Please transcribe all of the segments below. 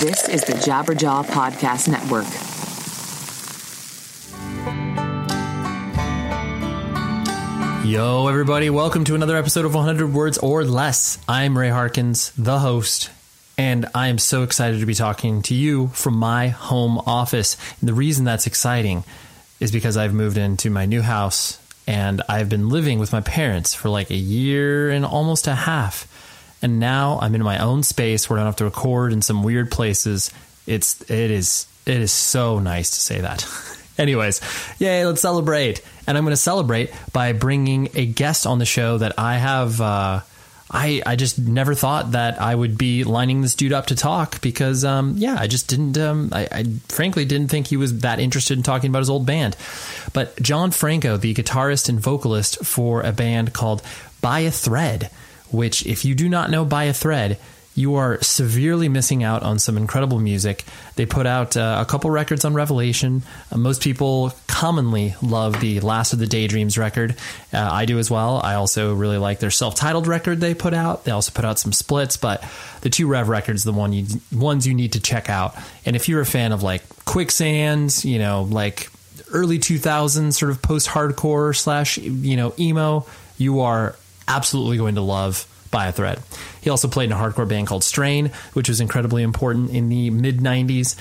This is the Jabberjaw Podcast Network. Yo, everybody, welcome to another episode of 100 Words or Less. I'm Ray Harkins, the host, and I am so excited to be talking to you from my home office. And the reason that's exciting is because I've moved into my new house and I've been living with my parents for like a year and almost a half. And now I'm in my own space where I don't have to record in some weird places. It's it is it is so nice to say that. Anyways, yay, let's celebrate. And I'm going to celebrate by bringing a guest on the show that I have. Uh, I, I just never thought that I would be lining this dude up to talk because, um, yeah, I just didn't, um, I, I frankly didn't think he was that interested in talking about his old band. But John Franco, the guitarist and vocalist for a band called By a Thread, which, if you do not know By a Thread, you are severely missing out on some incredible music. They put out uh, a couple records on Revelation. Uh, most people commonly love the Last of the Daydreams record. Uh, I do as well. I also really like their self-titled record they put out. They also put out some splits, but the two Rev records, the one you, ones you need to check out. And if you're a fan of like Quicksand, you know, like early 2000s sort of post-hardcore slash you know emo, you are absolutely going to love By a Thread. He also played in a hardcore band called Strain, which was incredibly important in the mid 90s.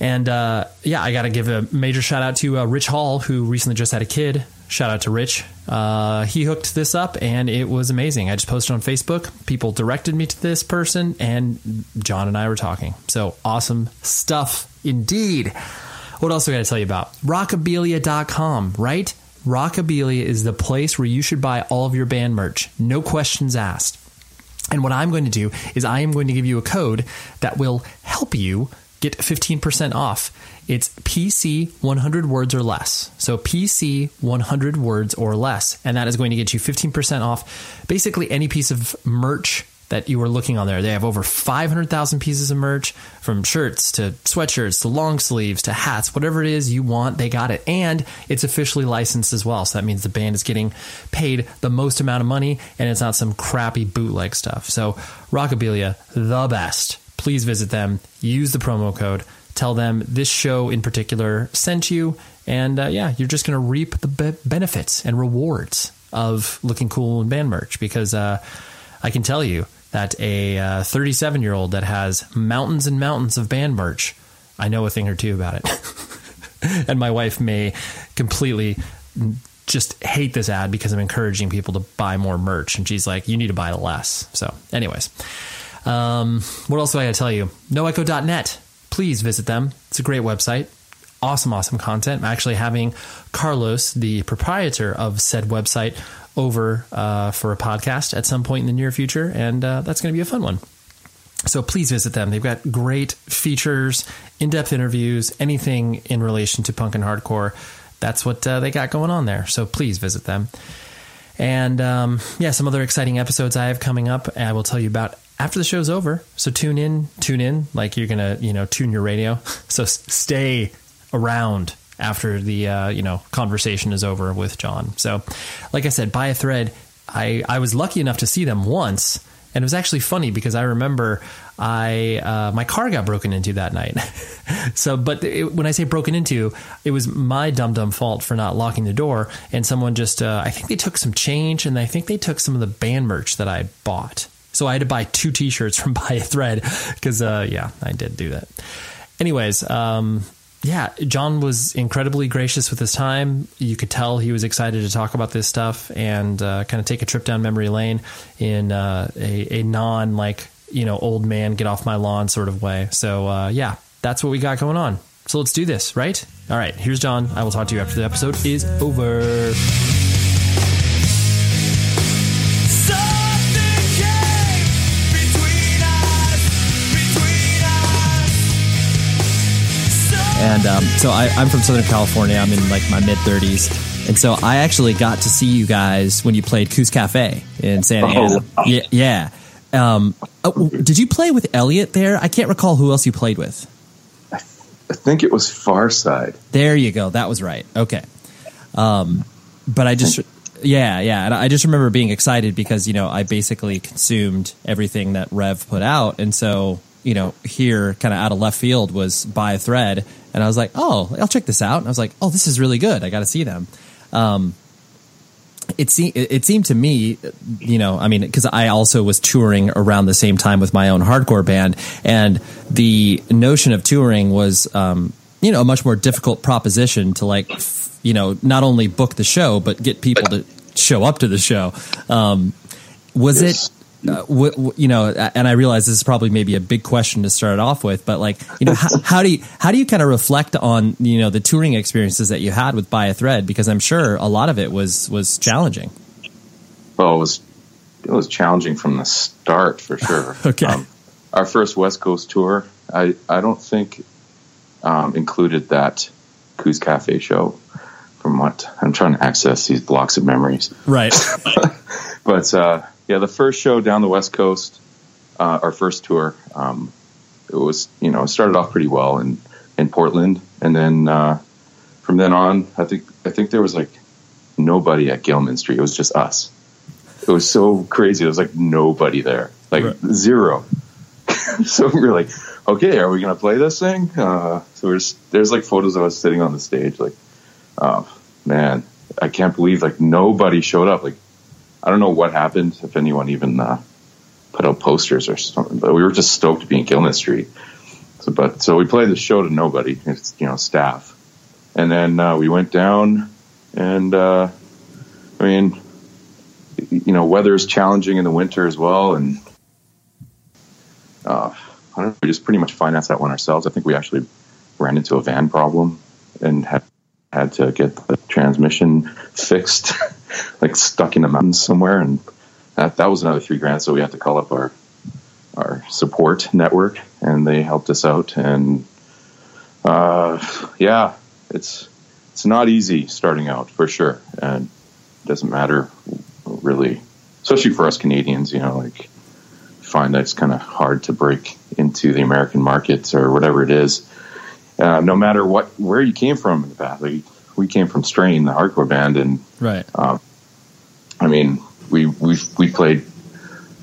And uh, yeah, I got to give a major shout out to uh, Rich Hall, who recently just had a kid. Shout out to Rich. Uh, he hooked this up and it was amazing. I just posted on Facebook. People directed me to this person, and John and I were talking. So awesome stuff indeed. What else do I got to tell you about? Rockabilia.com, right? Rockabilia is the place where you should buy all of your band merch. No questions asked. And what I'm going to do is I am going to give you a code that will help you get 15% off. It's PC 100 words or less. So PC 100 words or less. And that is going to get you 15% off basically any piece of merch that you were looking on there. They have over 500,000 pieces of merch from shirts to sweatshirts to long sleeves to hats, whatever it is you want, they got it. And it's officially licensed as well. So that means the band is getting paid the most amount of money and it's not some crappy bootleg stuff. So Rockabilia, the best. Please visit them, use the promo code, tell them this show in particular sent you. And uh, yeah, you're just going to reap the be- benefits and rewards of looking cool in band merch because uh, I can tell you that a 37 uh, year old that has mountains and mountains of band merch, I know a thing or two about it. and my wife may completely just hate this ad because I'm encouraging people to buy more merch. And she's like, you need to buy less. So, anyways, um, what else do I got to tell you? Noecho.net. Please visit them. It's a great website. awesome, awesome content. I'm actually having Carlos, the proprietor of said website, over uh, for a podcast at some point in the near future, and uh, that's going to be a fun one. So please visit them. They've got great features, in depth interviews, anything in relation to punk and hardcore. That's what uh, they got going on there. So please visit them. And um, yeah, some other exciting episodes I have coming up. I will tell you about after the show's over. So tune in, tune in, like you're gonna, you know, tune your radio. So stay around after the uh, you know conversation is over with John. So, like I said, By a Thread. I I was lucky enough to see them once, and it was actually funny because I remember I uh, my car got broken into that night. so, but it, when I say broken into, it was my dumb dumb fault for not locking the door, and someone just uh, I think they took some change, and I think they took some of the band merch that I bought. So I had to buy two T-shirts from By a Thread because, uh, yeah, I did do that. Anyways, um, yeah, John was incredibly gracious with his time. You could tell he was excited to talk about this stuff and uh, kind of take a trip down memory lane in uh, a, a, non like you know old man get off my lawn sort of way. So uh, yeah, that's what we got going on. So let's do this, right? All right, here's John. I will talk to you after the episode is over. And um, so I, am from Southern California. I'm in like my mid 30s. And so I actually got to see you guys when you played Koo's Cafe in Santa Ana. Oh, wow. Yeah. yeah. Um, oh, did you play with Elliott there? I can't recall who else you played with. I, I think it was Farside. There you go. That was right. Okay. Um, but I just, yeah, yeah. And I just remember being excited because, you know, I basically consumed everything that Rev put out. And so, you know, here kind of out of left field was By a Thread and I was like, oh, I'll check this out. And I was like, oh, this is really good. I got to see them. Um, it seemed it seemed to me, you know, I mean, because I also was touring around the same time with my own hardcore band, and the notion of touring was, um, you know, a much more difficult proposition to like, you know, not only book the show but get people to show up to the show. Um, was it uh, w- w- you know, and I realize this is probably maybe a big question to start off with, but like, you know, how, how, do you how do you kind of reflect on you know the touring experiences that you had with By a Thread? Because I'm sure a lot of it was was challenging. Well, it was it was challenging from the start for sure. okay. Um, our first West Coast tour, I I don't think um, included that Koo's Cafe show. From what I'm trying to access these blocks of memories, right? but uh, yeah, the first show down the West Coast, uh, our first tour, um, it was you know it started off pretty well in in Portland, and then uh, from then on, I think I think there was like nobody at Gilman Street. It was just us. It was so crazy. It was like nobody there, like right. zero. so we were like, okay, are we gonna play this thing? Uh, so there's there's like photos of us sitting on the stage, like, oh man, I can't believe like nobody showed up. Like I don't know what happened, if anyone even uh, put out posters or something, but we were just stoked to be in Gilman Street. So, but so we played the show to nobody, it's, you know, staff, and then uh, we went down, and uh, I mean, you know, weather is challenging in the winter as well, and uh, I don't know, we just pretty much financed that one ourselves. I think we actually ran into a van problem and had had to get the transmission fixed, like stuck in the mountains somewhere, and that that was another three grand. So we had to call up our our support network, and they helped us out. And uh, yeah, it's it's not easy starting out for sure, and it doesn't matter really, especially for us Canadians. You know, like find that it's kind of hard to break into the American markets or whatever it is uh, no matter what where you came from in the past. Like, we came from Strain, the hardcore band, and right. Um, I mean, we we we played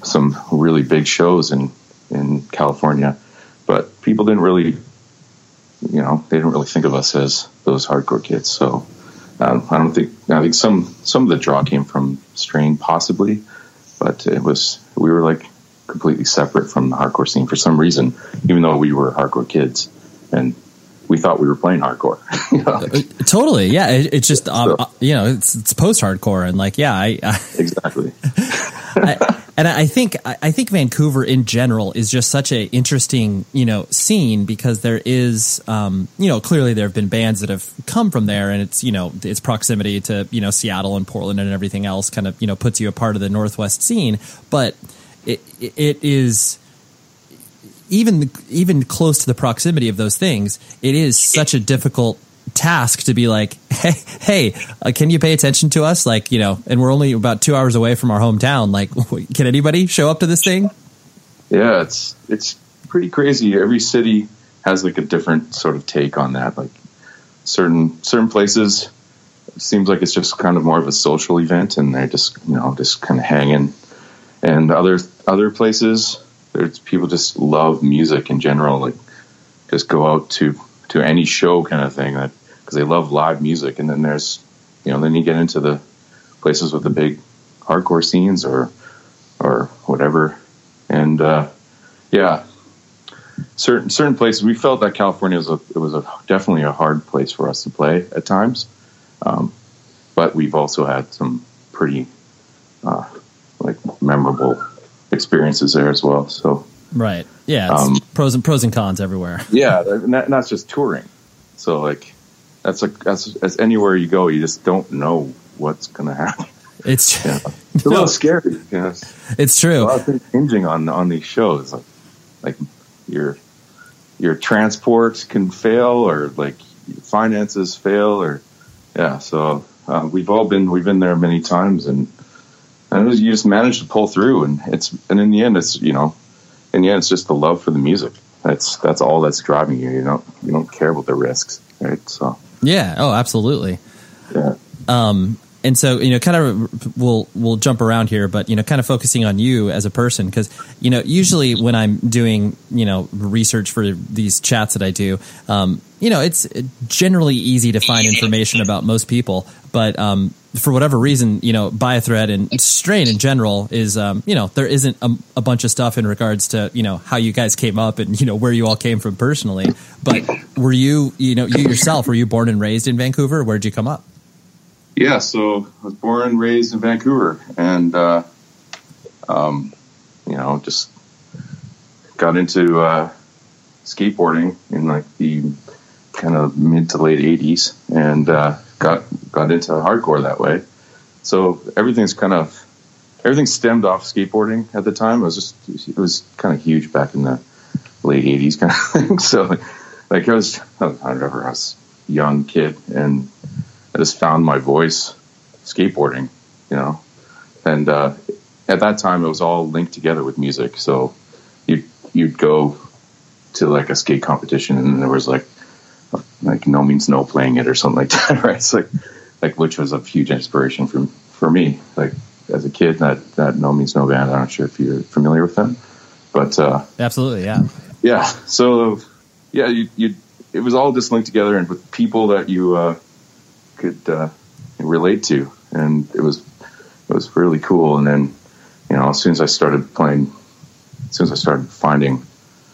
some really big shows in in California, but people didn't really, you know, they didn't really think of us as those hardcore kids. So um, I don't think I think some some of the draw came from Strain, possibly, but it was we were like completely separate from the hardcore scene for some reason, even though we were hardcore kids and we thought we were playing hardcore. you know? Uh, totally, yeah. It, it's just um, so, uh, you know it's, it's post hardcore and like yeah, I, I exactly. I, and I think I think Vancouver in general is just such a interesting you know scene because there is um, you know clearly there have been bands that have come from there and it's you know its proximity to you know Seattle and Portland and everything else kind of you know puts you a part of the Northwest scene, but it it is even even close to the proximity of those things. It is such a difficult task to be like, hey, hey, uh, can you pay attention to us? Like, you know, and we're only about two hours away from our hometown. Like, can anybody show up to this thing? Yeah, it's it's pretty crazy. Every city has like a different sort of take on that. Like certain certain places, seems like it's just kind of more of a social event, and they're just you know just kind of hanging. And other other places, there's people just love music in general. Like just go out to to any show kind of thing that because they love live music. And then there's, you know, then you get into the places with the big hardcore scenes or or whatever. And uh, yeah, certain certain places we felt that California was a it was a definitely a hard place for us to play at times. Um, but we've also had some pretty uh, like memorable experiences there as well. So right, yeah, um, pros and pros and cons everywhere. yeah, not, not just touring. So like that's like that's, that's anywhere you go, you just don't know what's going to happen. It's, yeah. it's a little scary. Yes, it's true. A lot of things hinging on on these shows, like like your your transport can fail, or like finances fail, or yeah. So uh, we've all been we've been there many times, and and was, you just manage to pull through, and it's and in the end, it's you know, in the end, it's just the love for the music. That's that's all that's driving you. You don't you don't care about the risks, right? So yeah. Oh, absolutely. Yeah. Um, and so you know kind of we'll we'll jump around here but you know kind of focusing on you as a person because you know usually when i'm doing you know research for these chats that i do um, you know it's generally easy to find information about most people but um, for whatever reason, you know, By a Thread and Strain in general is, um, you know, there isn't a, a, bunch of stuff in regards to, you know, how you guys came up and, you know, where you all came from personally. But were you, you know, you yourself, were you born and raised in Vancouver? Where'd you come up? Yeah, so I was born and raised in Vancouver and, uh, um, you know, just got into uh, skateboarding in like the kind of mid to late 80s and uh, got got into hardcore that way. So everything's kind of everything stemmed off skateboarding at the time. It was just it was kind of huge back in the late '80s kind of thing. So like I was I remember I was a young kid and I just found my voice skateboarding, you know, and uh, at that time it was all linked together with music. So you you'd go to like a skate competition and there was like like NoMeansNo playing it or something like that, right? It's like like which was a huge inspiration for for me. Like as a kid, that that NoMeansNo band. I'm not sure if you're familiar with them, but uh, absolutely, yeah, yeah. So yeah, you, you it was all just linked together and with people that you uh, could uh, relate to, and it was it was really cool. And then you know, as soon as I started playing, as soon as I started finding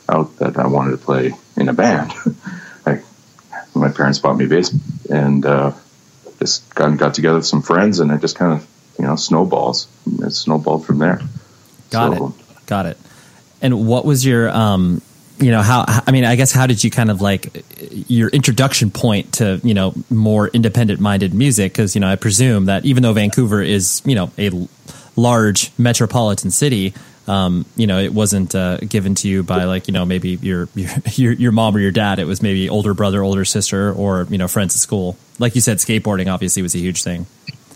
out that I wanted to play in a band, I, my parents bought me a bass and uh, just got, got together with some friends, and it just kind of you know snowballs. It snowballed from there. Got so, it. Got it. And what was your um, you know how I mean I guess how did you kind of like your introduction point to you know more independent minded music because you know I presume that even though Vancouver is you know a large metropolitan city um, you know, it wasn't uh, given to you by like you know maybe your, your your mom or your dad. It was maybe older brother, older sister, or you know friends at school. Like you said, skateboarding obviously was a huge thing.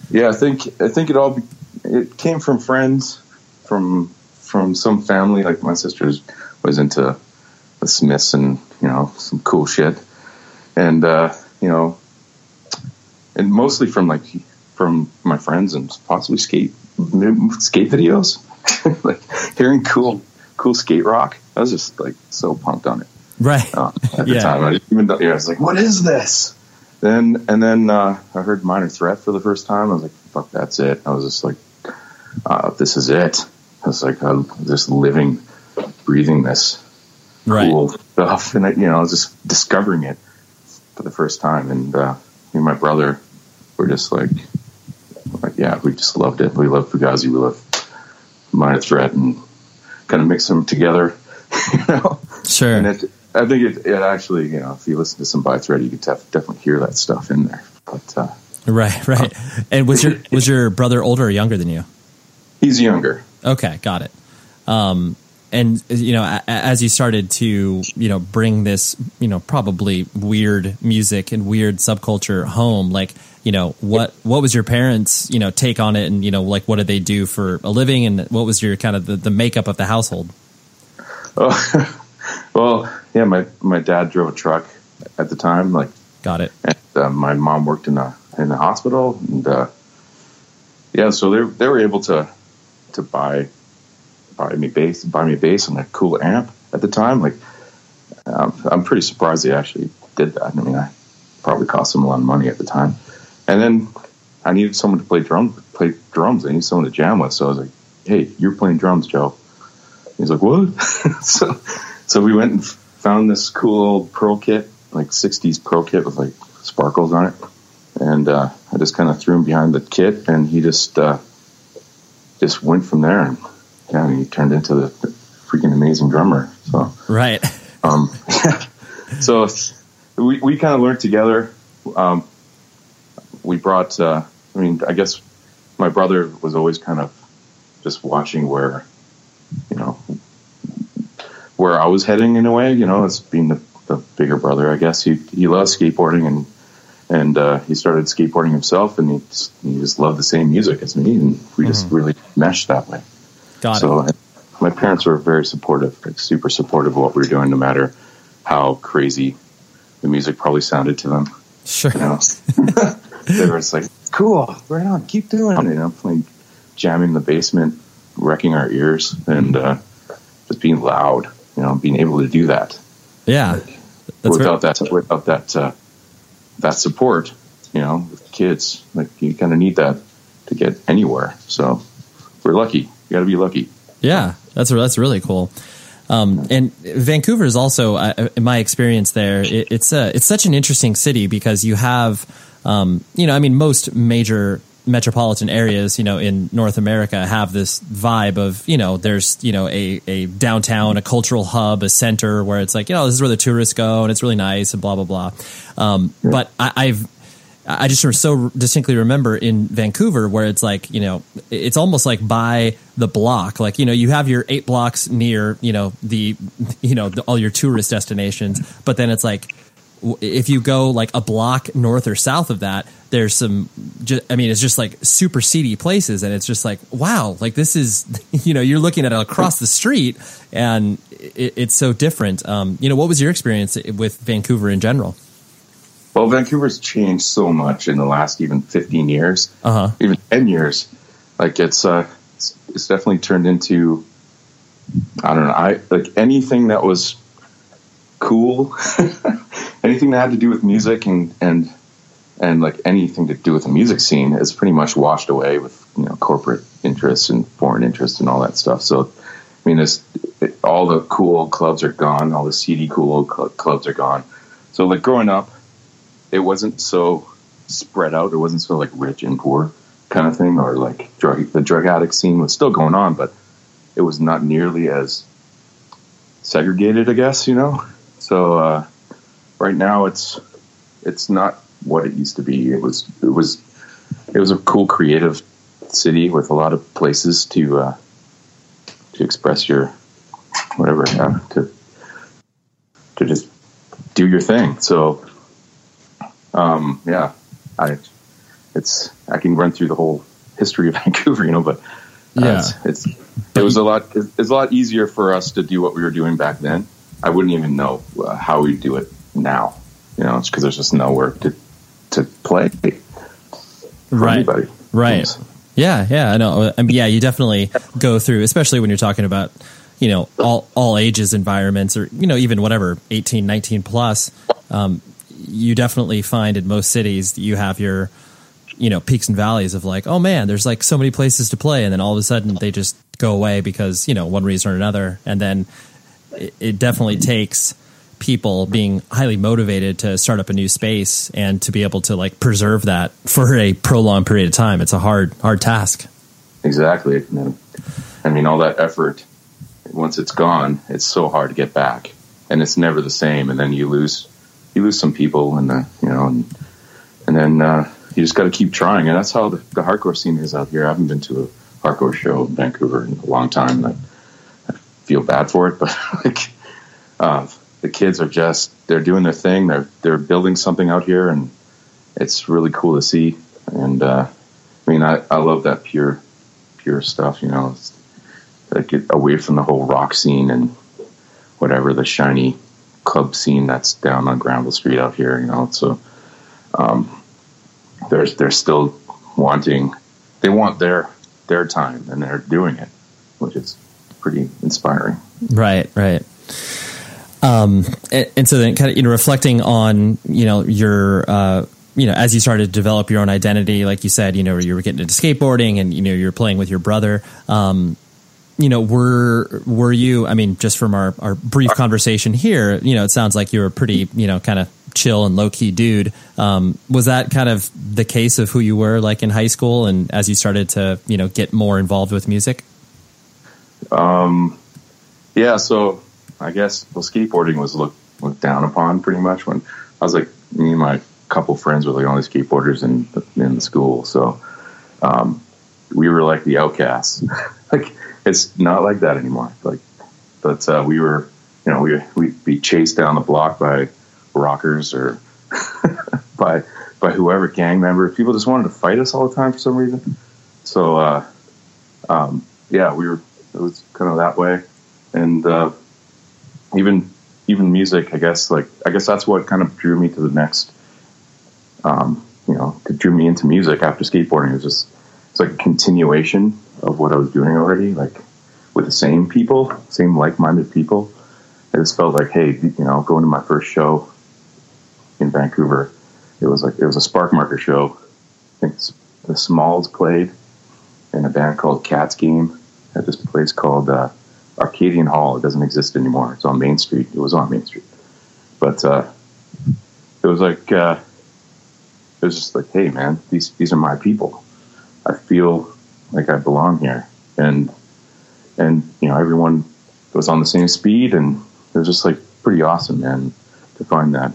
Yeah, I think I think it all it came from friends, from from some family. Like my sister was into the Smiths and you know some cool shit, and uh, you know, and mostly from like from my friends and possibly skate skate videos. like hearing cool cool skate rock. I was just like so pumped on it. Right. Uh, at the yeah. time, I even know, I was like, "What is this?" Then and then uh, I heard Minor Threat for the first time. I was like, "Fuck, that's it." I was just like, uh, "This is it." I was like, I'm just living, breathing this right. cool stuff, and I, you know, I was just discovering it for the first time. And uh, me and my brother were just like, like, yeah, we just loved it. We loved Fugazi. We loved minor threat and kind of mix them together. you know, Sure. and it, I think it, it actually, you know, if you listen to some By Thread, you can def- definitely hear that stuff in there. But uh, Right, right. And was your was your brother older or younger than you? he's younger. Okay, got it. Um, and you know, as you started to you know bring this you know probably weird music and weird subculture home, like you know what what was your parents you know take on it, and you know like what did they do for a living, and what was your kind of the, the makeup of the household? Oh, well, yeah, my my dad drove a truck at the time, like, Got it. and uh, my mom worked in a in the hospital, and uh, yeah, so they they were able to to buy buy me bass, buy me a bass and a cool amp at the time. Like, um, I'm pretty surprised they actually did that. I mean, I probably cost them a lot of money at the time, and then I needed someone to play drum play drums. I needed someone to jam with, so I was like, "Hey, you're playing drums, Joe." He's like, "What?" so, so we went and found this cool old Pearl kit, like '60s Pearl kit with like sparkles on it, and uh, I just kind of threw him behind the kit, and he just uh, just went from there, and yeah, and he turned into the freaking amazing drummer. So, Right. um, so we we kind of learned together. Um, we brought. Uh, I mean, I guess my brother was always kind of just watching where, you know, where I was heading in a way. You know, as being the, the bigger brother, I guess he he loves skateboarding and and uh, he started skateboarding himself, and he just, he just loved the same music as me, and we just really meshed that way. Got So it. my parents were very supportive, like super supportive of what we were doing, no matter how crazy the music probably sounded to them. Sure. You know, they were just like, "Cool, right on, keep doing it." You know, like jamming in the basement, wrecking our ears, and uh, just being loud. You know, being able to do that Yeah. That's very, without that without that uh, that support. You know, with kids, like you kind of need that to get anywhere. So we're lucky. You got to be lucky. Yeah, that's that's really cool. Um, and Vancouver is also, uh, in my experience there, it, it's a, it's such an interesting city because you have, um, you know, I mean, most major metropolitan areas, you know, in North America have this vibe of, you know, there's, you know, a, a downtown, a cultural hub, a center where it's like, you know, this is where the tourists go and it's really nice and blah, blah, blah. Um, But I, I've, I just so distinctly remember in Vancouver where it's like, you know, it's almost like by the block. Like, you know, you have your eight blocks near, you know, the, you know, the, all your tourist destinations, but then it's like, if you go like a block north or south of that, there's some, ju- I mean, it's just like super seedy places. And it's just like, wow, like this is, you know, you're looking at it across the street and it, it's so different. Um, you know, what was your experience with Vancouver in general? Well, Vancouver's changed so much in the last even 15 years, Uh huh. even 10 years. Like it's uh, it's, it's definitely turned into I don't know. I like anything that was cool, anything that had to do with music and and and like anything to do with the music scene is pretty much washed away with you know corporate interests and foreign interests and all that stuff. So I mean, it's, it, all the cool old clubs are gone. All the seedy cool old cl- clubs are gone. So like growing up, it wasn't so spread out. It wasn't so like rich and poor kind of thing, or like drug the drug addict scene was still going on, but it was not nearly as segregated, I guess. You know. So uh, right now, it's it's not what it used to be. It was it was it was a cool, creative city with a lot of places to uh, to express your whatever yeah, to to just do your thing. So um, yeah, I it's I can run through the whole history of Vancouver, you know, but uh, Yeah. it's, it's it was a lot it's a lot easier for us to do what we were doing back then. I wouldn't even know uh, how we do it now, you know, it's because there's just nowhere to to play Right. anybody. Right. Yeah, yeah, I know. I mean, yeah, you definitely go through, especially when you're talking about, you know, all all ages environments or, you know, even whatever, 18, 19 plus. Um, you definitely find in most cities that you have your, you know, peaks and valleys of like, oh man, there's like so many places to play. And then all of a sudden they just go away because, you know, one reason or another. And then it, it definitely takes people being highly motivated to start up a new space and to be able to like preserve that for a prolonged period of time. It's a hard, hard task. Exactly. I mean, all that effort, once it's gone, it's so hard to get back, and it's never the same. And then you lose, you lose some people, and the you know, and and then uh, you just got to keep trying. And that's how the, the, hardcore scene is out here. I haven't been to a hardcore show in Vancouver in a long time, and I, I feel bad for it, but like. Uh, the kids are just they're doing their thing. They're they're building something out here, and it's really cool to see. And uh, I mean, I, I love that pure pure stuff. You know, it's, like get away from the whole rock scene and whatever the shiny club scene that's down on Granville Street out here. You know, so um, they're they're still wanting they want their their time, and they're doing it, which is pretty inspiring. Right, right. Um, and, and, so then kind of, you know, reflecting on, you know, your, uh, you know, as you started to develop your own identity, like you said, you know, you were getting into skateboarding and, you know, you're playing with your brother. Um, you know, were, were you, I mean, just from our, our brief conversation here, you know, it sounds like you were pretty, you know, kind of chill and low key dude. Um, was that kind of the case of who you were like in high school and as you started to, you know, get more involved with music? Um, yeah. So I guess well, skateboarding was looked looked down upon pretty much when I was like me and my couple friends were the only skateboarders in in the school, so um, we were like the outcasts. like it's not like that anymore. Like, but uh, we were, you know, we we'd be chased down the block by rockers or by by whoever gang members. People just wanted to fight us all the time for some reason. So uh, um, yeah, we were. It was kind of that way, and uh, even even music, I guess like I guess that's what kind of drew me to the next um, you know, drew me into music after skateboarding. It was just it's like a continuation of what I was doing already, like with the same people, same like minded people. I just felt like, hey, you know, going to my first show in Vancouver, it was like it was a Sparkmarker show. I think the Smalls played in a band called Cat's Game at this place called uh, Arcadian Hall. It doesn't exist anymore. It's on Main Street. It was on Main Street, but uh, it was like uh, it was just like, hey, man, these these are my people. I feel like I belong here, and and you know everyone was on the same speed, and it was just like pretty awesome, man, to find that.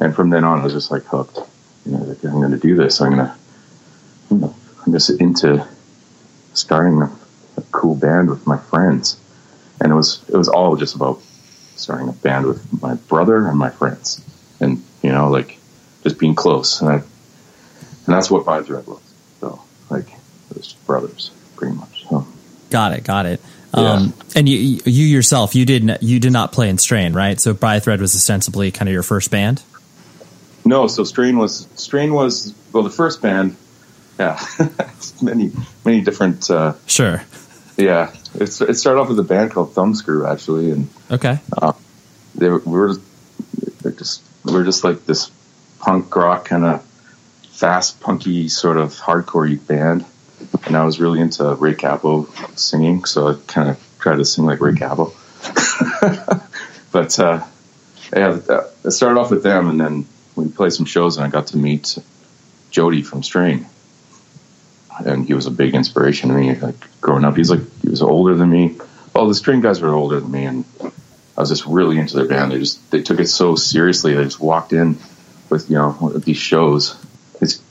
And from then on, I was just like hooked. You know, like, I'm going to do this. I'm going to You know, I'm just into starting a, a cool band with my friends and it was it was all just about starting a band with my brother and my friends, and you know, like just being close, and I, and that's what By Thread was. So like was brothers, pretty much. So. Got it, got it. Um, and you, you yourself, you didn't, you did not play in Strain, right? So By Thread was ostensibly kind of your first band. No, so Strain was Strain was well the first band. Yeah, many many different. Uh, sure. Yeah, it's, it started off with a band called Thumbscrew actually, and okay, uh, they were, we were just we were just like this punk rock kind of fast punky sort of hardcore band, and I was really into Ray Cappo singing, so I kind of tried to sing like Ray Cappo. but uh, yeah, I started off with them, and then we played some shows, and I got to meet Jody from Strain and he was a big inspiration to me. Like growing up, he's like he was older than me. All the Strain guys were older than me, and I was just really into their band. They just they took it so seriously. They just walked in with you know these shows. It's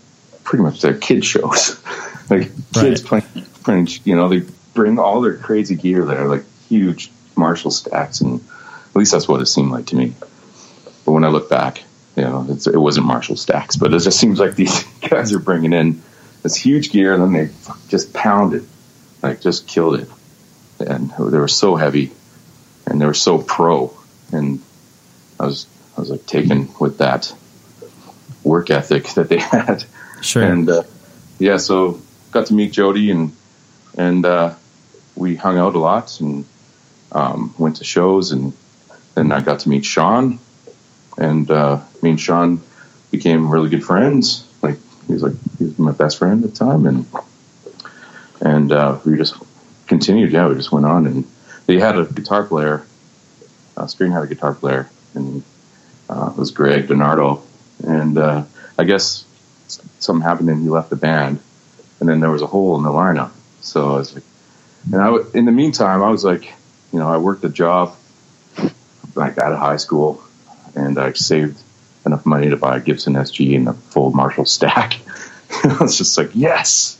pretty much their kid shows, like kids right. playing. You know, they bring all their crazy gear there, like huge Marshall stacks, and at least that's what it seemed like to me. But when I look back, you know, it wasn't Marshall stacks, but it just seems like these guys are bringing in this huge gear, and then they just pounded, like just killed it, and they were so heavy, and they were so pro, and I was I was like taken with that work ethic that they had. Sure. And uh, yeah, so got to meet Jody, and and uh, we hung out a lot, and um, went to shows, and then I got to meet Sean, and uh, me and Sean became really good friends Like he was like he was my best friend at the time, and and uh, we just continued. Yeah, we just went on, and they had a guitar player. Uh, Strain had a guitar player, and uh, it was Greg Donardo, and uh, I guess something happened and he left the band, and then there was a hole in the lineup. So I was like, And I, in the meantime, I was like, you know, I worked a job like out of high school, and I saved enough money to buy a Gibson SG and a full Marshall stack. I was just like, yes,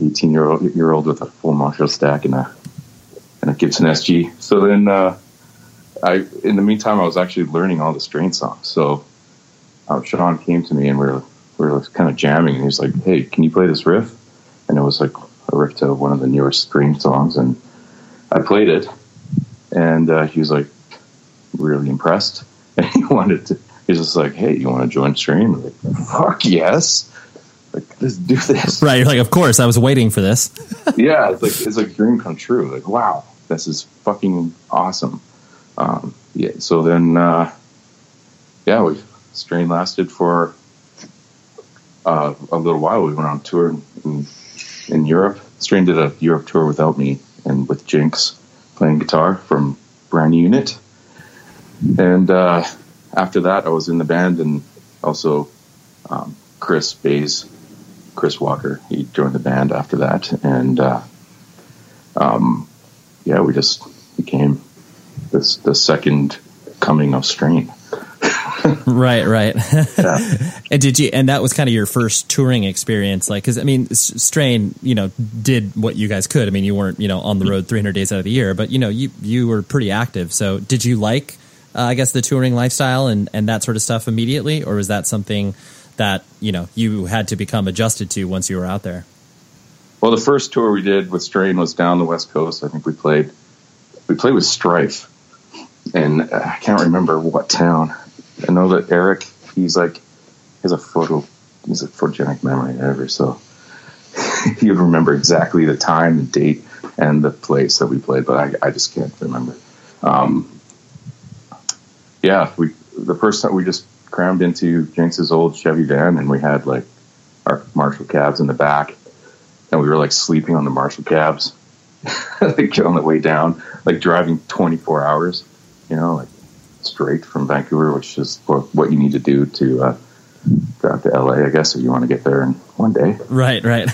eighteen year old year old with a full Marshall stack and a and a Gibson SG. So then, uh, I in the meantime, I was actually learning all the strain songs. So uh, Sean came to me and we were we were kind of jamming, and he's like, "Hey, can you play this riff?" And it was like a riff to one of the newer strain songs, and I played it, and uh, he was like really impressed, and he wanted to. He's just like, "Hey, you want to join Strain?" I'm like, "Fuck yes!" Like, let's do this. Right. You're like, of course, I was waiting for this. yeah, it's like it's like a dream come true. Like, wow, this is fucking awesome. Um, yeah. So then, uh, yeah, we Strain lasted for uh, a little while. We went on tour in, in, Europe. Strain did a Europe tour without me and with Jinx playing guitar from Brand Unit. And uh, after that, I was in the band, and also um, Chris Bays, Chris Walker, he joined the band after that, and uh, um, yeah, we just became this the second coming of Strain. right, right. Yeah. and did you? And that was kind of your first touring experience, like because I mean, Strain, you know, did what you guys could. I mean, you weren't, you know, on the road 300 days out of the year, but you know, you you were pretty active. So, did you like, uh, I guess, the touring lifestyle and and that sort of stuff immediately, or was that something that you know you had to become adjusted to once you were out there? Well, the first tour we did with Strain was down the West Coast. I think we played we played with Strife, and I can't remember what town I know that Eric, he's like, has a photo, he's a photogenic memory whatever. So he would remember exactly the time, the date, and the place that we played, but I, I just can't remember. Um, yeah, we the first time we just crammed into Jinx's old Chevy van, and we had like our Marshall cabs in the back, and we were like sleeping on the Marshall cabs, like on the way down, like driving 24 hours, you know, like straight from Vancouver, which is what you need to do to uh, drive to LA, I guess, if you want to get there in one day. Right, right.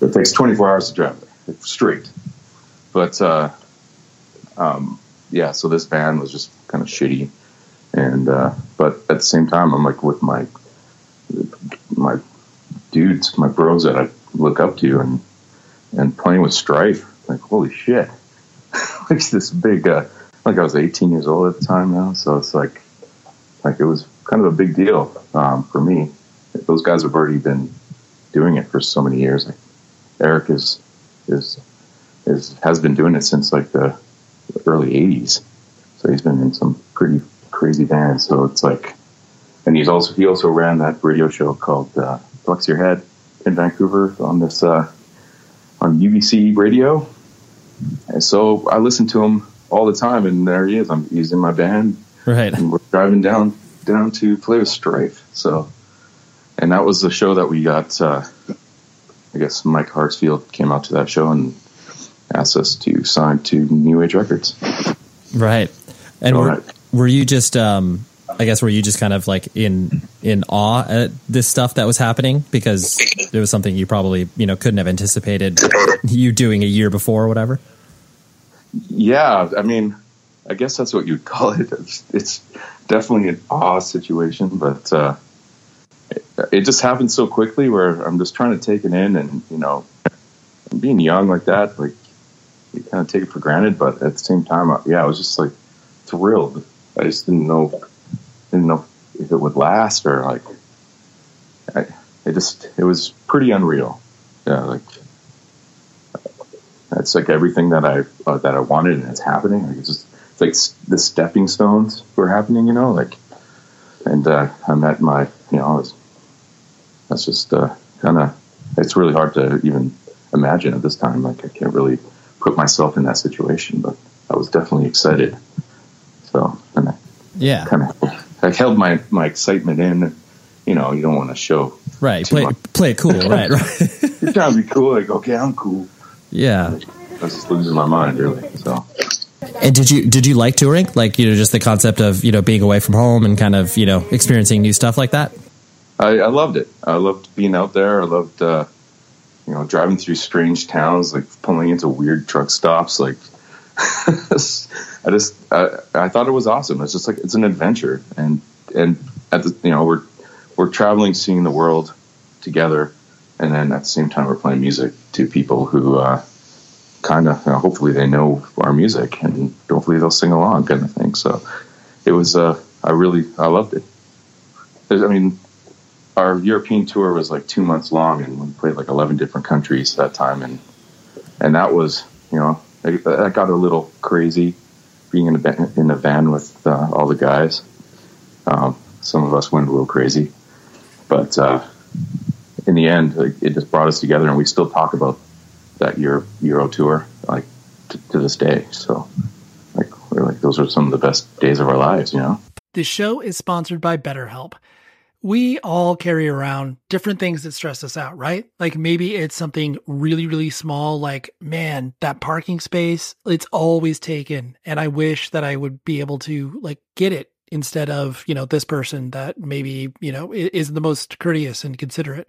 It takes 24 hours to drive there, straight. But uh, um, yeah, so this van was just kind of shitty, and uh, but at the same time, I'm like with my my dudes, my bros that I look up to, and and playing with Strife, like holy shit, like this big. Uh, like I was 18 years old at the time now, so it's like like it was kind of a big deal um, for me. Those guys have already been doing it for so many years. Like Eric is is is has been doing it since like the early 80s, so he's been in some pretty crazy bands. So it's like, and he's also he also ran that radio show called uh, Flex Your Head in Vancouver on this uh, on UBC radio. And so I listened to him all the time, and there he is. I'm he's in my band, right? And we're driving down down to play with Strife. So, and that was the show that we got. Uh, I guess Mike Hartsfield came out to that show and asked us to sign to New Age Records. Right, and were, right. were you just? Um, I guess were you just kind of like in in awe at this stuff that was happening because it was something you probably you know couldn't have anticipated you doing a year before or whatever. Yeah, I mean, I guess that's what you'd call it. It's, it's definitely an awe situation, but uh, it, it, just happened so quickly where I'm just trying to take it in, and you know, being young like that, like you kind of take it for granted, but at the same time, yeah, I was just like thrilled. I just didn't know, didn't know if it would last or like, I, it just, it was pretty unreal. Yeah, like it's like everything that I uh, that I wanted, and it's happening. Like it's just it's like the stepping stones were happening, you know. Like, and uh, I met my, you know, was, that's just uh, kind of. It's really hard to even imagine at this time. Like I can't really put myself in that situation, but I was definitely excited. So, and I yeah, kind of I held my my excitement in. You know, you don't want to show right. Play much. play it cool, right? Right. You're trying to be cool. Like, okay, I'm cool. Yeah. I was just losing my mind, really. So. And did you did you like touring? Like you know, just the concept of you know being away from home and kind of you know experiencing new stuff like that. I, I loved it. I loved being out there. I loved uh, you know, driving through strange towns, like pulling into weird truck stops. Like, I just, I, I thought it was awesome. It's just like, it's an adventure. And, and at the, you know, we're, we're traveling, seeing the world together. And then at the same time, we're playing music to people who, uh, kind of, you know, hopefully they know our music and hopefully they'll sing along kind of thing. So it was, uh, I really, I loved it. I mean, our European tour was like two months long, and we played like eleven different countries that time, and and that was you know that got a little crazy being in a in a van with uh, all the guys. Um, some of us went a little crazy, but uh, in the end, like, it just brought us together, and we still talk about that Euro Euro tour like t- to this day. So like we're like those are some of the best days of our lives, you know. The show is sponsored by BetterHelp we all carry around different things that stress us out, right? Like maybe it's something really, really small, like, man, that parking space, it's always taken. And I wish that I would be able to like get it instead of, you know, this person that maybe, you know, is the most courteous and considerate.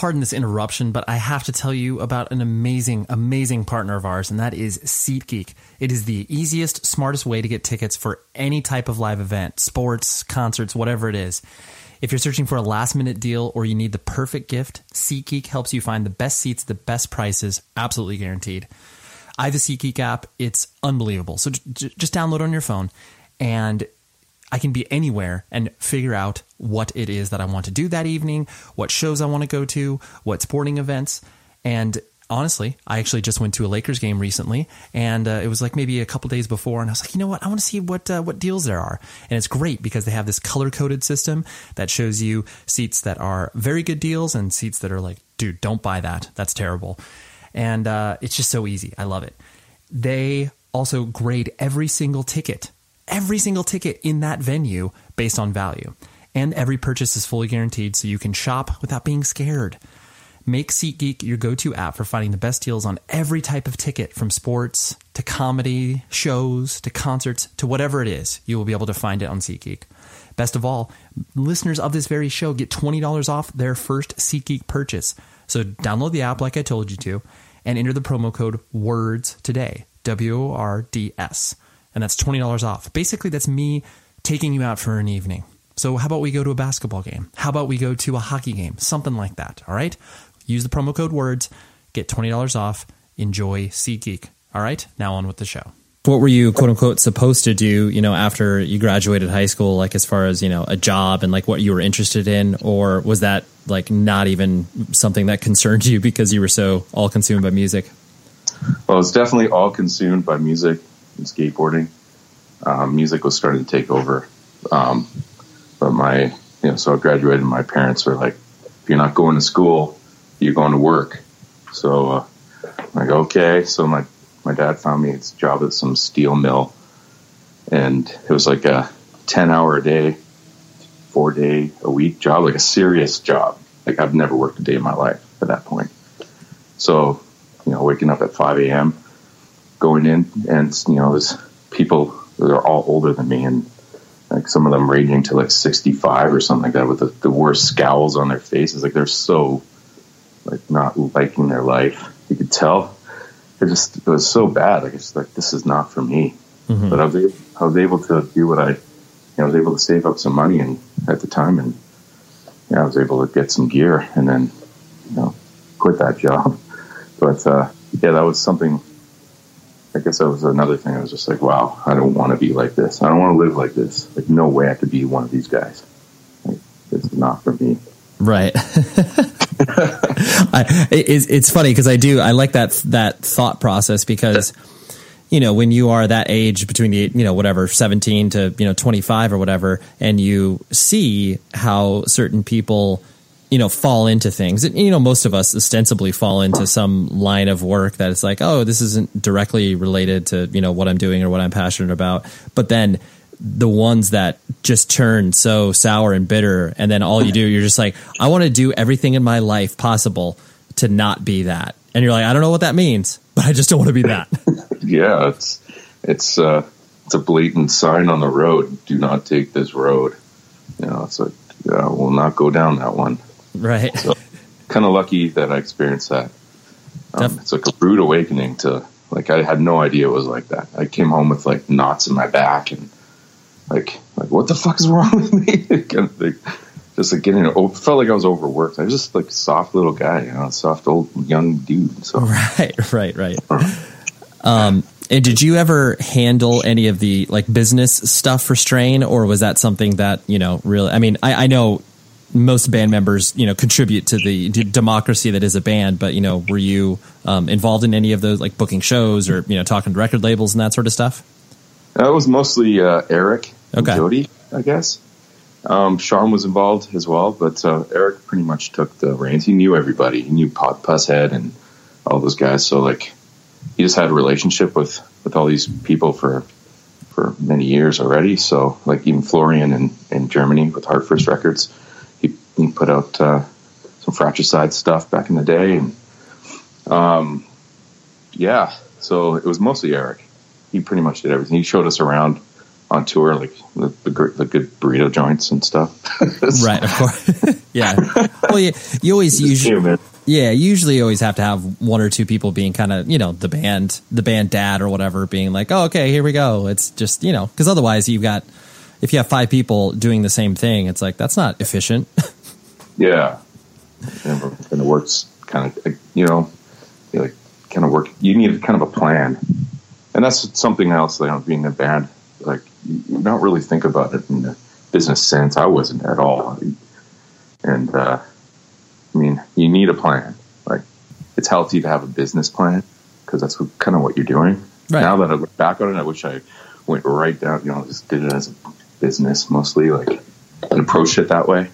pardon this interruption, but I have to tell you about an amazing, amazing partner of ours, and that is SeatGeek. It is the easiest, smartest way to get tickets for any type of live event, sports, concerts, whatever it is. If you're searching for a last minute deal or you need the perfect gift, SeatGeek helps you find the best seats, the best prices, absolutely guaranteed. I have the SeatGeek app. It's unbelievable. So j- just download on your phone and I can be anywhere and figure out what it is that I want to do that evening, what shows I want to go to, what sporting events. And honestly, I actually just went to a Lakers game recently, and uh, it was like maybe a couple days before, and I was like, you know what, I want to see what uh, what deals there are, and it's great because they have this color coded system that shows you seats that are very good deals and seats that are like, dude, don't buy that, that's terrible, and uh, it's just so easy. I love it. They also grade every single ticket every single ticket in that venue based on value. And every purchase is fully guaranteed, so you can shop without being scared. Make SeatGeek your go to app for finding the best deals on every type of ticket from sports to comedy, shows to concerts to whatever it is. You will be able to find it on SeatGeek. Best of all, listeners of this very show get $20 off their first SeatGeek purchase. So download the app like I told you to and enter the promo code WORDS today. W O R D S. And that's $20 off. Basically, that's me taking you out for an evening. So, how about we go to a basketball game? How about we go to a hockey game? Something like that. All right. Use the promo code WORDS, get $20 off. Enjoy SeatGeek. All right. Now on with the show. What were you, quote unquote, supposed to do, you know, after you graduated high school, like as far as, you know, a job and like what you were interested in? Or was that like not even something that concerned you because you were so all consumed by music? Well, it's definitely all consumed by music skateboarding. Um, music was starting to take over. Um, but my, you know, so I graduated. And My parents were like, "If you're not going to school, you're going to work." So, uh, I'm like, okay. So my my dad found me a job at some steel mill, and it was like a ten hour a day, four day a week job, like a serious job. Like I've never worked a day in my life at that point. So, you know, waking up at five a.m., going in, and you know, there's people that are all older than me, and like some of them ranging to like 65 or something like that with the, the worst scowls on their faces. Like they're so like not liking their life. You could tell it just it was so bad. Like it's like this is not for me. Mm-hmm. But I was able, I was able to do what I, you know, I was able to save up some money and at the time, and yeah, I was able to get some gear and then, you know, quit that job. But uh, yeah, that was something I guess that was another thing. I was just like, wow, I don't want to be like this. I don't want to live like this. Like, no way I could be one of these guys. Like, this is not for me. Right. I, it's, it's funny because I do I like that that thought process because you know when you are that age between the you know whatever 17 to you know 25 or whatever and you see how certain people you know fall into things. And, you know most of us ostensibly fall into some line of work that it's like oh this isn't directly related to you know what i'm doing or what i'm passionate about. But then the ones that just turn so sour and bitter and then all you do you're just like i want to do everything in my life possible to not be that. And you're like i don't know what that means but i just don't want to be that. Yeah it's it's uh it's a blatant sign on the road. Do not take this road. You know it's like yeah, we'll not go down that one Right. So, kind of lucky that I experienced that. Um, it's like a rude awakening to like I had no idea it was like that. I came home with like knots in my back and like like what the fuck is wrong with me? like, just like getting it felt like I was overworked. I was just like soft little guy, you know, soft old young dude. So right, right, right. um, and did you ever handle any of the like business stuff for Strain, or was that something that you know really? I mean, I, I know most band members, you know, contribute to the d- democracy that is a band. But you know, were you um, involved in any of those, like booking shows or you know, talking to record labels and that sort of stuff? That was mostly uh, Eric, okay. Jody, I guess. Um, Sean was involved as well, but uh, Eric pretty much took the reins. He knew everybody. He knew Pot Pushead and all those guys. So like, he just had a relationship with with all these people for for many years already. So like even Florian in, in Germany with Heart First Records he put out uh, some fratricide stuff back in the day, and um, yeah, so it was mostly Eric. He pretty much did everything. He showed us around on tour, like the, the, the good burrito joints and stuff. Right, of course. yeah. Well, you, you always usually. Yeah, usually you always have to have one or two people being kind of, you know, the band, the band dad or whatever, being like, oh, okay, here we go. It's just, you know, because otherwise you've got, if you have five people doing the same thing, it's like, that's not efficient. Yeah, and, it works kind of you know, you like kind of work. You need kind of a plan, and that's something else. Know, being a band, like you don't really think about it in the business sense. I wasn't at all, and uh, I mean, you need a plan. Like it's healthy to have a business plan because that's what, kind of what you're doing. Right. Now that I look back on it, I wish I went right down. You know, just did it as a business mostly, like and approached it that way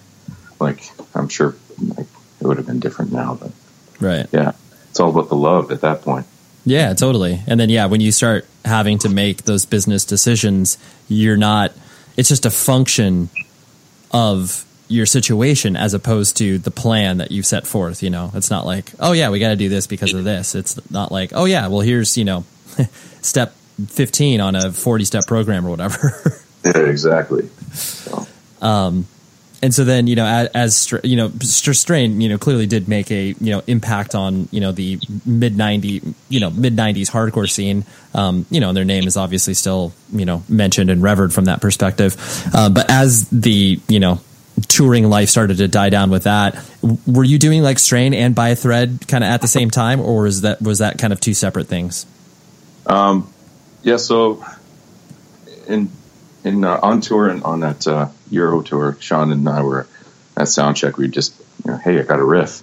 like I'm sure like, it would have been different now, but right, yeah, it's all about the love at that point. Yeah, totally. And then yeah, when you start having to make those business decisions, you're not. It's just a function of your situation as opposed to the plan that you set forth. You know, it's not like, oh yeah, we got to do this because of this. It's not like, oh yeah, well here's you know, step fifteen on a forty step program or whatever. yeah, exactly. So. Um, and so then you know as, as you know strain you know clearly did make a you know impact on you know the mid 90 you know mid 90s hardcore scene. Um, you know and their name is obviously still you know mentioned and revered from that perspective. Uh, but as the you know touring life started to die down with that were you doing like strain and by a thread kind of at the same time or was that was that kind of two separate things? Um yeah so in in uh, on tour and on that uh, Euro tour, Sean and I were at sound check. We just, you know, hey, I got a riff,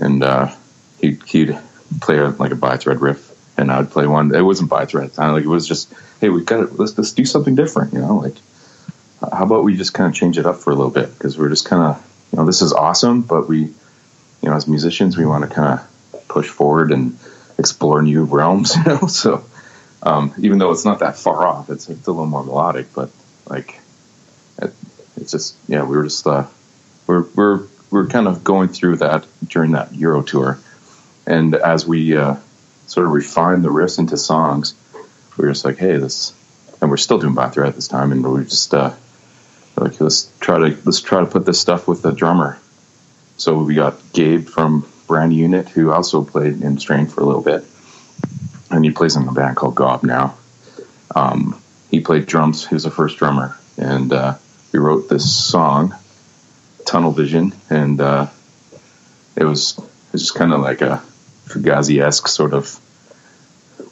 and uh, he he'd play a, like a by thread riff, and I'd play one. It wasn't by thread. It like it was just, hey, we've got to let's let's do something different. You know, like how about we just kind of change it up for a little bit because we're just kind of, you know, this is awesome, but we, you know, as musicians, we want to kind of push forward and explore new realms. You know, so um, even though it's not that far off, it's, it's a little more melodic, but like it, it's just yeah, we were just uh, we're we're we're kind of going through that during that Euro tour, and as we uh, sort of refined the riffs into songs, we were just like, hey, this, and we're still doing Bathra at this time, and we just uh, like let's try to let's try to put this stuff with the drummer. So we got Gabe from Brand Unit, who also played in Strain for a little bit and he plays in a band called Gob now. Um, he played drums. He was the first drummer, and uh, wrote this song, Tunnel Vision, and uh, it was it was just kind of like a Fugazi esque sort of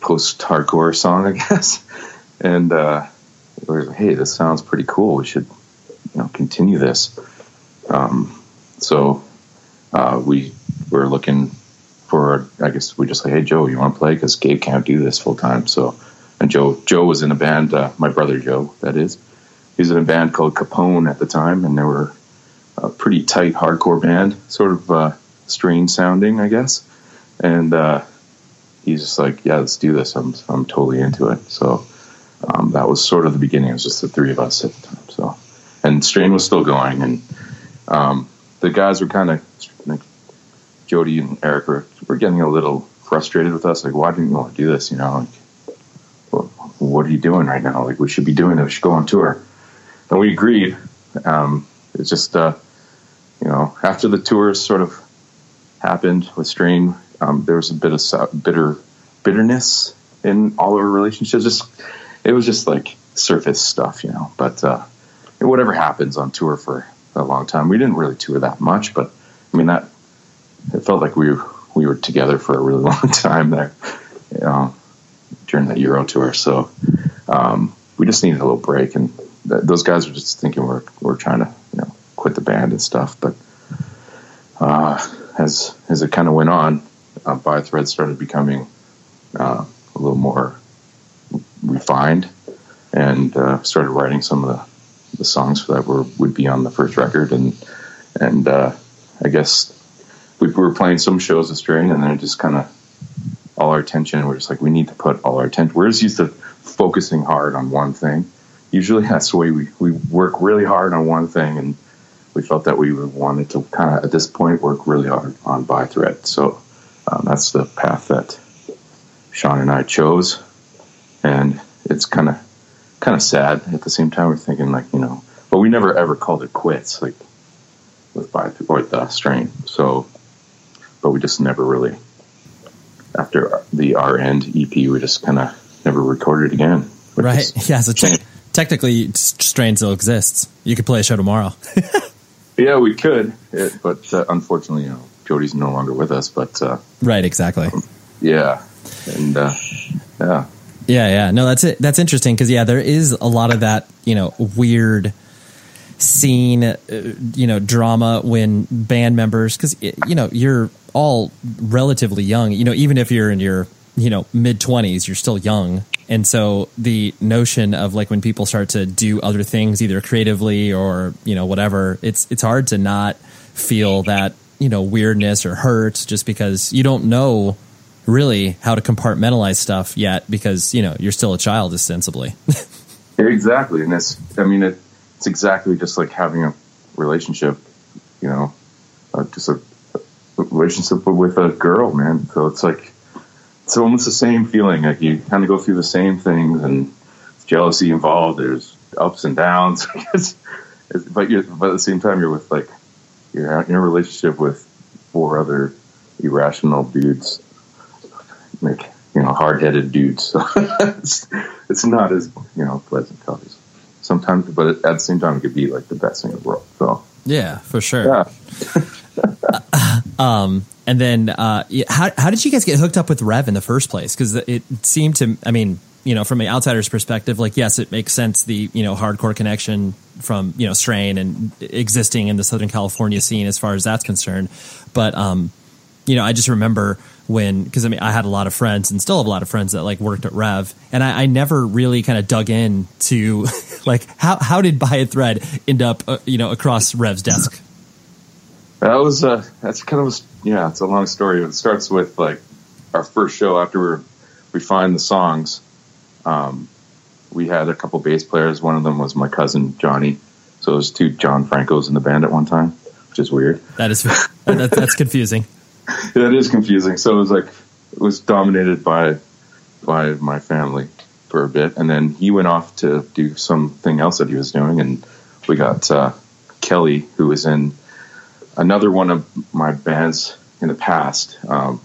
post hardcore song, I guess. And uh, we were like, hey, this sounds pretty cool. We should you know continue this. Um, so uh, we were looking for I guess we just like, hey Joe, you want to play? Because Gabe can't do this full time. So, and Joe Joe was in a band. Uh, my brother Joe, that is, he was in a band called Capone at the time, and they were a pretty tight hardcore band, sort of uh, strange sounding, I guess. And uh, he's just like, yeah, let's do this. I'm I'm totally into it. So um, that was sort of the beginning. It was just the three of us at the time. So, and Strain was still going, and um, the guys were kind of Jody and Eric were, were getting a little frustrated with us. Like, why didn't you want to do this? You know, like, what are you doing right now? Like, we should be doing it. We should go on tour. And we agreed. Um, it's just, uh, you know, after the tours sort of happened with Strain, um, there was a bit of bitter bitterness in all of our relationships. Just, it was just like surface stuff, you know. But uh, whatever happens on tour for a long time, we didn't really tour that much. But I mean, that it felt like we we were together for a really long time there, you know, during that Euro tour. So um, we just needed a little break, and th- those guys were just thinking we're we're trying to you know quit the band and stuff. But uh, as as it kind of went on, uh, By Thread started becoming uh, a little more refined, and uh, started writing some of the, the songs that were would be on the first record, and and uh, I guess we were playing some shows of Strain, and then it just kind of all our attention. We're just like, we need to put all our attention. We're just used to focusing hard on one thing. Usually, that's the way we we work really hard on one thing, and we felt that we wanted to kind of at this point work really hard on by thread. So um, that's the path that Sean and I chose, and it's kind of kind of sad at the same time. We're thinking like you know, but we never ever called it quits like with by or the strain. So but we just never really after the R end EP, we just kind of never recorded again. Right? Yeah. So te- technically, Strain still exists. You could play a show tomorrow. yeah, we could, it, but uh, unfortunately, you know, Jody's no longer with us. But uh, right, exactly. Um, yeah, and uh, yeah. Yeah, yeah. No, that's it. That's interesting because yeah, there is a lot of that, you know, weird scene, uh, you know, drama when band members because you know you're all relatively young. You know, even if you're in your you know mid 20s you're still young and so the notion of like when people start to do other things either creatively or you know whatever it's it's hard to not feel that you know weirdness or hurt just because you don't know really how to compartmentalize stuff yet because you know you're still a child ostensibly exactly and it's i mean it, it's exactly just like having a relationship, you know, uh, just a, a relationship with a girl, man. So it's like it's almost the same feeling. Like you kind of go through the same things, and jealousy involved. There's ups and downs. it's, it's, but you but at the same time, you're with like you're in a relationship with four other irrational dudes, like you know, hard-headed dudes. So it's, it's not as you know pleasant, obviously. Sometimes, but at the same time, it could be like the best thing in the world. So yeah, for sure. Yeah. um, and then uh, how how did you guys get hooked up with Rev in the first place? Because it seemed to, I mean, you know, from an outsider's perspective, like yes, it makes sense the you know hardcore connection from you know Strain and existing in the Southern California scene as far as that's concerned. But um, you know, I just remember when because I mean I had a lot of friends and still have a lot of friends that like worked at Rev, and I, I never really kind of dug in to like how how did By a Thread end up uh, you know across Rev's desk. That was uh, that's kind of a, yeah, it's a long story. It starts with like our first show after we refined the songs. Um, we had a couple bass players. One of them was my cousin Johnny. So there's two John Francos in the band at one time, which is weird. That is that, that's confusing. that is confusing. So it was like it was dominated by by my family for a bit, and then he went off to do something else that he was doing, and we got uh, Kelly, who was in another one of my bands in the past. Um,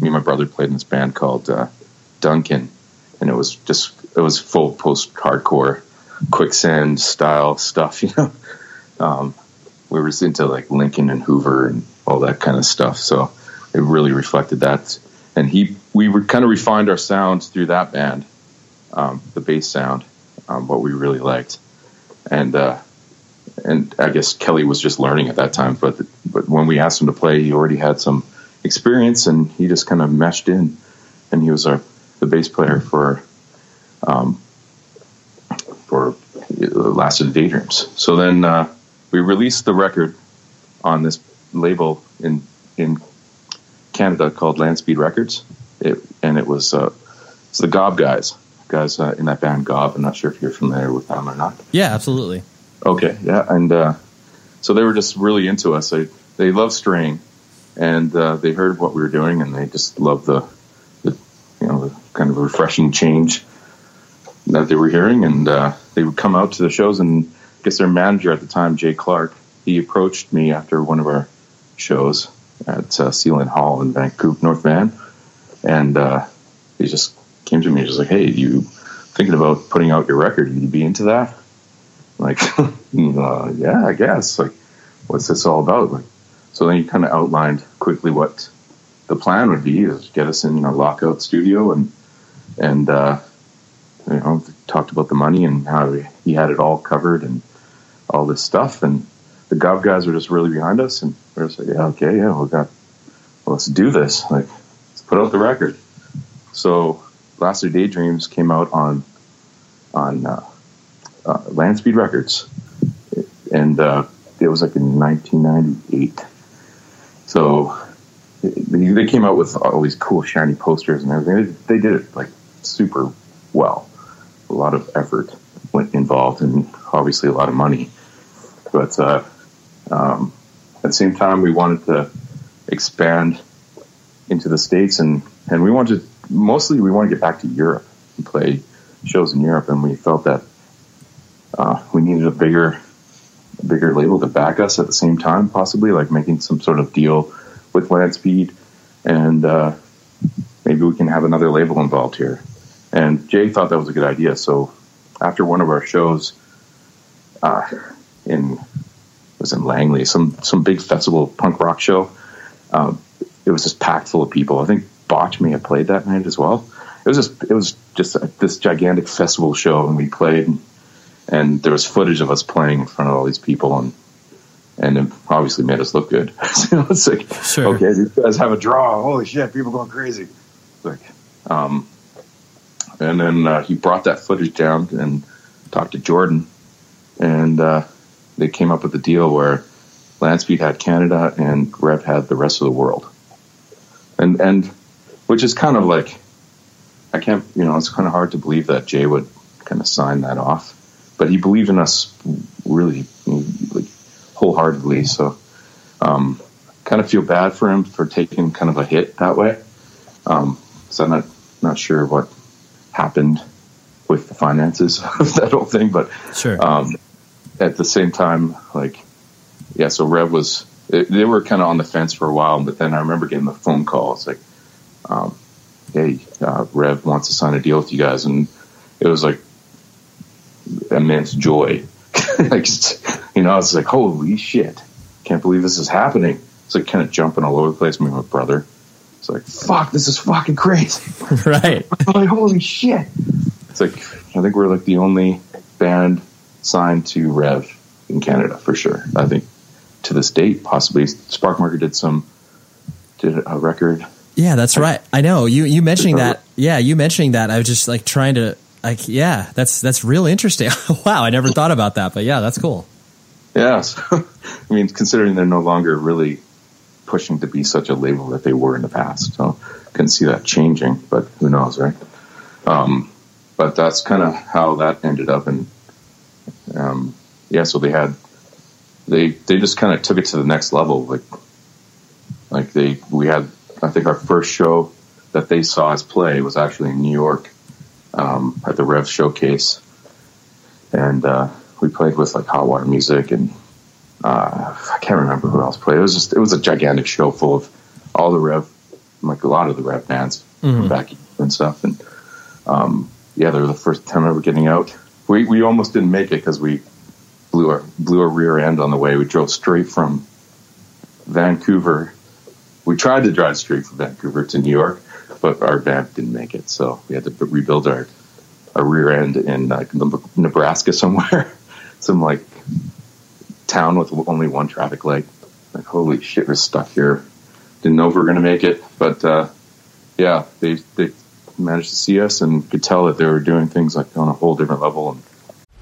me and my brother played in this band called uh, Duncan, and it was just it was full post hardcore quicksand style stuff, you know. Um, we were into like Lincoln and Hoover and all that kind of stuff. So it really reflected that. And he, we were kind of refined our sound through that band, um, the bass sound, um, what we really liked. And, uh, and I guess Kelly was just learning at that time, but, but when we asked him to play, he already had some experience and he just kind of meshed in and he was our, the bass player for, um, for Last of the Daydreams. So then, uh, we released the record on this label in in Canada called Landspeed Records, it, and it was uh, it's the Gob guys, guys uh, in that band Gob. I'm not sure if you're familiar with them or not. Yeah, absolutely. Okay, yeah, and uh, so they were just really into us. They they love Strain, and uh, they heard what we were doing, and they just loved the, the you know the kind of refreshing change that they were hearing, and uh, they would come out to the shows and I guess their manager at the time, Jay Clark, he approached me after one of our shows at uh, Seylynn Hall in Vancouver, North Van, and uh, he just came to me and was like, "Hey, you thinking about putting out your record? Would you be into that?" Like, uh, yeah, I guess. Like, what's this all about? Like, so then he kind of outlined quickly what the plan would be: is get us in a lockout studio and and uh, you know talked about the money and how he had it all covered and all this stuff. And the Gob guys were just really behind us, and we were just like, yeah, okay, yeah, we got, well, let's do this. Like, let's put out the record. So, Last of Daydreams came out on on uh, uh, Landspeed Records, and uh, it was like in 1998. So they came out with all these cool shiny posters and everything. They did it like super well. A lot of effort went involved and obviously a lot of money. But uh, um, at the same time, we wanted to expand into the states, and and we wanted mostly we want to get back to Europe and play shows in Europe, and we felt that uh, we needed a bigger bigger label to back us at the same time, possibly like making some sort of deal with Landspeed, and uh, maybe we can have another label involved here. And Jay thought that was a good idea, so after one of our shows uh, in was in Langley, some some big festival punk rock show. Um, it was just packed full of people. I think Botch may have played that night as well. It was just it was just a, this gigantic festival show, and we played, and, and there was footage of us playing in front of all these people, and and it obviously made us look good. so it's like, sure. okay, these guys have a draw. Holy shit, people going crazy. Like, um, and then uh, he brought that footage down and talked to Jordan, and uh, they came up with a deal where Landspeed had Canada and Rev had the rest of the world, and and which is kind of like I can't you know it's kind of hard to believe that Jay would kind of sign that off, but he believed in us really like wholeheartedly. So, um, kind of feel bad for him for taking kind of a hit that way. Um, so I'm not not sure what happened with the finances of that whole thing, but Sure. um, at the same time, like, yeah, so Rev was, they, they were kind of on the fence for a while, but then I remember getting the phone call. It's like, um, hey, uh, Rev wants to sign a deal with you guys. And it was like immense joy. like, you know, I was like, holy shit, can't believe this is happening. It's like kind of jumping all over the place. Me and my brother. It's like, fuck, this is fucking crazy. right. I'm like, holy shit. It's like, I think we're like the only band signed to Rev in Canada for sure. I think to this date, possibly Sparkmarker did some, did a record. Yeah, that's right. I know you. You mentioning that. Yeah, you mentioning that. I was just like trying to like. Yeah, that's that's real interesting. wow, I never thought about that. But yeah, that's cool. Yeah. So, I mean, considering they're no longer really pushing to be such a label that they were in the past. So couldn't see that changing, but who knows, right? Um, but that's kind of how that ended up. And, um, yeah, so they had, they, they just kind of took it to the next level. Like, like they, we had, I think our first show that they saw us play was actually in New York, um, at the Rev Showcase. And, uh, we played with like hot water music and, uh, I can't remember who else played. It was just, it was a gigantic show full of all the Rev, like a lot of the Rev bands from back and stuff. And, um, yeah, they were the first time ever getting out. We, we almost didn't make it because we blew our, blew our rear end on the way. We drove straight from Vancouver. We tried to drive straight from Vancouver to New York, but our van didn't make it. So we had to rebuild our, our rear end in Nebraska somewhere, some like town with only one traffic light. Like, holy shit, we're stuck here. Didn't know if we were to make it, but, uh, yeah, they, they managed to see us and could tell that they were doing things like on a whole different level. And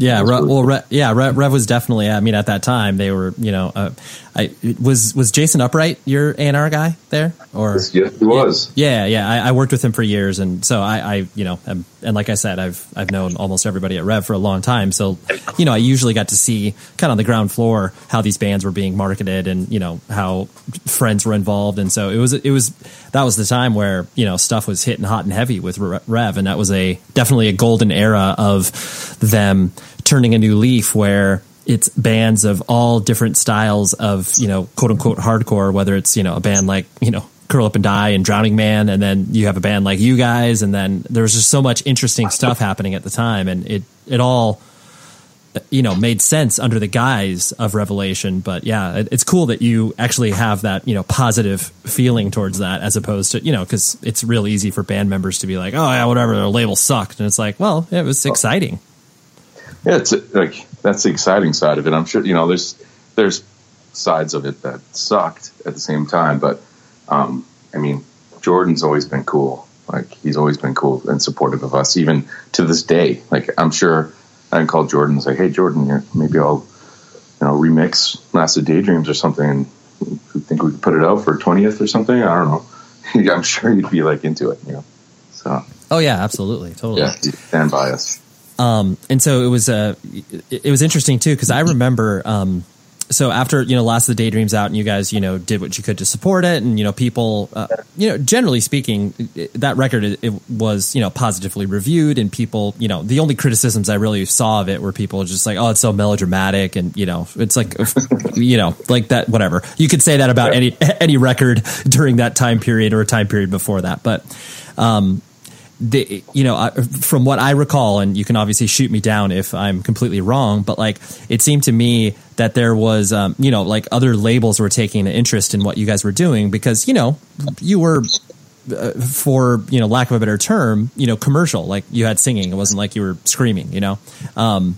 Yeah, Re- well, Re- yeah, Re- Rev was definitely. I mean, at that time, they were. You know, uh, I was was Jason Upright your A and R guy there, or yes, he was. Yeah, yeah. I, I, worked with him for years, and so I, I you know, am, and like I said, I've I've known almost everybody at Rev for a long time. So, you know, I usually got to see kind of on the ground floor how these bands were being marketed, and you know how friends were involved, and so it was it was that was the time where you know stuff was hitting hot and heavy with Rev, and that was a definitely a golden era of them turning a new leaf where it's bands of all different styles of you know quote unquote hardcore whether it's you know a band like you know curl up and die and drowning man and then you have a band like you guys and then there was just so much interesting stuff happening at the time and it it all you know made sense under the guise of revelation but yeah it, it's cool that you actually have that you know positive feeling towards that as opposed to you know because it's real easy for band members to be like oh yeah whatever the label sucked and it's like well it was exciting yeah it's like that's the exciting side of it i'm sure you know there's there's sides of it that sucked at the same time but um i mean jordan's always been cool like he's always been cool and supportive of us even to this day like i'm sure I can call Jordan and say, "Hey, Jordan, maybe I'll, you know, remix Last of Daydreams or something. And think we could put it out for twentieth or something? I don't know. I'm sure you'd be like into it, you know. So. Oh yeah, absolutely, totally. Yeah, stand by us. Um, and so it was uh, it was interesting too because I remember um, so after you know last of the daydreams out and you guys you know did what you could to support it and you know people uh, you know generally speaking that record it, it, was you know positively reviewed and people you know the only criticisms i really saw of it were people just like oh it's so melodramatic and you know it's like you know like that whatever. You could say that about any any record during that time period or a time period before that but um the you know from what I recall, and you can obviously shoot me down if I'm completely wrong, but like it seemed to me that there was um, you know like other labels were taking an interest in what you guys were doing because you know you were uh, for you know lack of a better term you know commercial. Like you had singing. It wasn't like you were screaming you know? Um,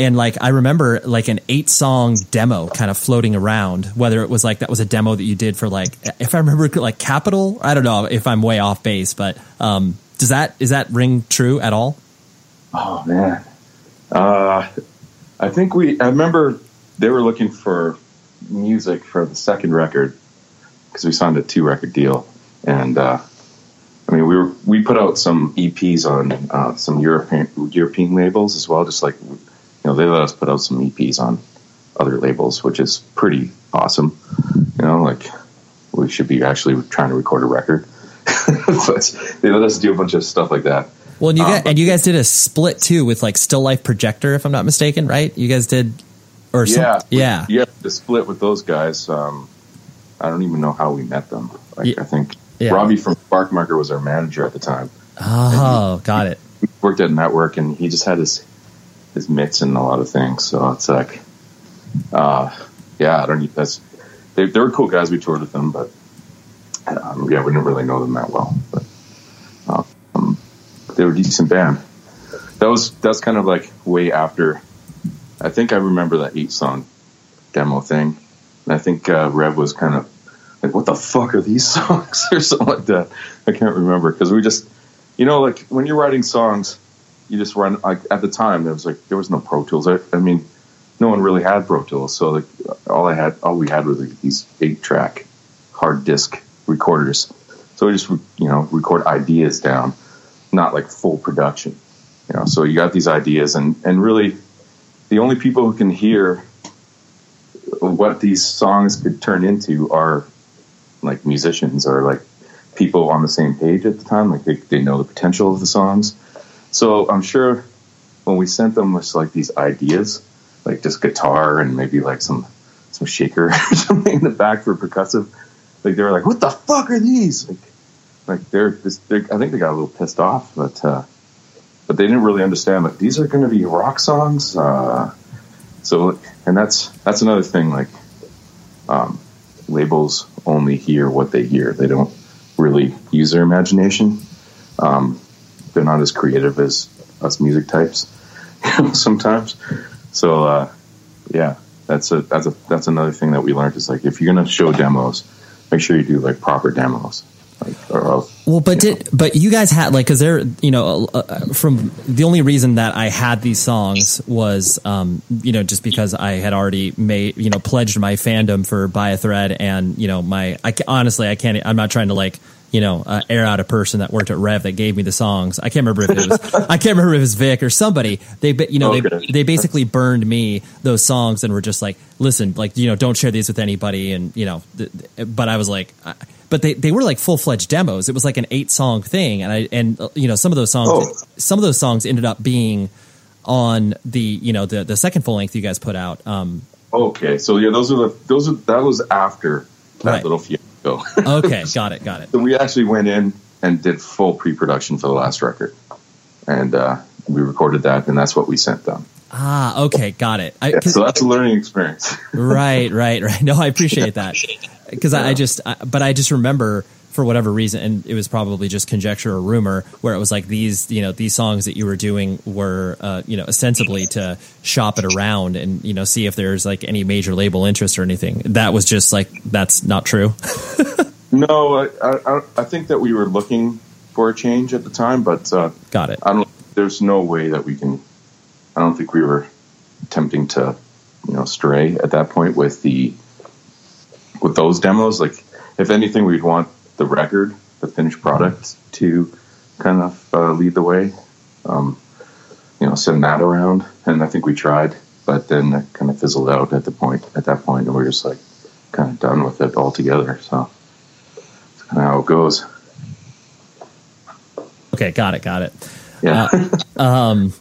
and like I remember like an eight song demo kind of floating around. Whether it was like that was a demo that you did for like if I remember like Capitol. I don't know if I'm way off base, but um, does that is that ring true at all? Oh man, uh, I think we. I remember they were looking for music for the second record because we signed a two record deal, and uh, I mean we were we put out some EPs on uh, some European European labels as well, just like you know, they let us put out some EPs on other labels, which is pretty awesome. You know, like we should be actually trying to record a record, but they let us do a bunch of stuff like that. Well, and you, um, guys, and you guys did a split too with like Still Life Projector, if I'm not mistaken, right? You guys did, or yeah, some, yeah, yeah, the split with those guys. Um, I don't even know how we met them. Like, yeah. I think yeah. Robbie from Sparkmarker was our manager at the time. Oh, he, got it. worked at Network, and he just had his his mitts in a lot of things. So it's like, uh, yeah, I don't. That's they, they were cool guys. We toured with them, but um, yeah, we didn't really know them that well. But um, they were a decent band. That was that's kind of like way after. I think I remember that eight song demo thing. And I think uh, Rev was kind of like, "What the fuck are these songs?" or something like that. I can't remember because we just, you know, like when you're writing songs you just run like at the time there was like there was no Pro Tools. I, I mean, no one really had Pro Tools, so like all I had, all we had was like these eight track hard disk recorders. So we just you know record ideas down, not like full production. You know, so you got these ideas, and and really, the only people who can hear what these songs could turn into are like musicians or like people on the same page at the time. Like they, they know the potential of the songs so I'm sure when we sent them with like these ideas, like just guitar and maybe like some some shaker or something in the back for percussive, like they were like, "What the fuck are these?" Like, like they're, just, they're I think they got a little pissed off, but uh, but they didn't really understand that these are going to be rock songs. Uh, so and that's that's another thing. Like um, labels only hear what they hear; they don't really use their imagination. Um, they're not as creative as us music types sometimes. So uh, yeah, that's a that's a that's another thing that we learned is like if you're gonna show demos, make sure you do like proper demos. Like, else, well, but did know. but you guys had like because they're you know uh, uh, from the only reason that I had these songs was um you know just because I had already made you know pledged my fandom for By a Thread and you know my I honestly I can't I'm not trying to like you know, uh, air out a person that worked at Rev that gave me the songs. I can't remember if it was, I can't remember if it was Vic or somebody. They, you know, okay. they, they basically burned me those songs and were just like, listen, like, you know, don't share these with anybody. And, you know, th- but I was like, I, but they, they were like full fledged demos. It was like an eight song thing. And I, and, uh, you know, some of those songs, oh. some of those songs ended up being on the, you know, the, the second full length you guys put out. Um, okay. So yeah, those are the, those are, that was after that right. little few go. okay, got it, got it. So we actually went in and did full pre-production for the last record, and uh, we recorded that, and that's what we sent them. Ah, okay, got it. I, Yeah, so that's a learning experience. right, right, right. No, I appreciate that because I, I just, I, but I just remember for whatever reason, and it was probably just conjecture or rumor, where it was like these, you know, these songs that you were doing were, uh, you know, ostensibly to shop it around and you know see if there's like any major label interest or anything. That was just like that's not true. No, I, I, I think that we were looking for a change at the time, but uh, got it. I don't. There's no way that we can. I don't think we were attempting to, you know, stray at that point with the with those demos. Like, if anything, we'd want the record, the finished product, to kind of uh, lead the way. Um, you know, send that around, and I think we tried, but then it kind of fizzled out at the point at that point, and we are just like kind of done with it altogether. So that's kind of how it goes. Okay, got it, got it. Yeah. Uh, um,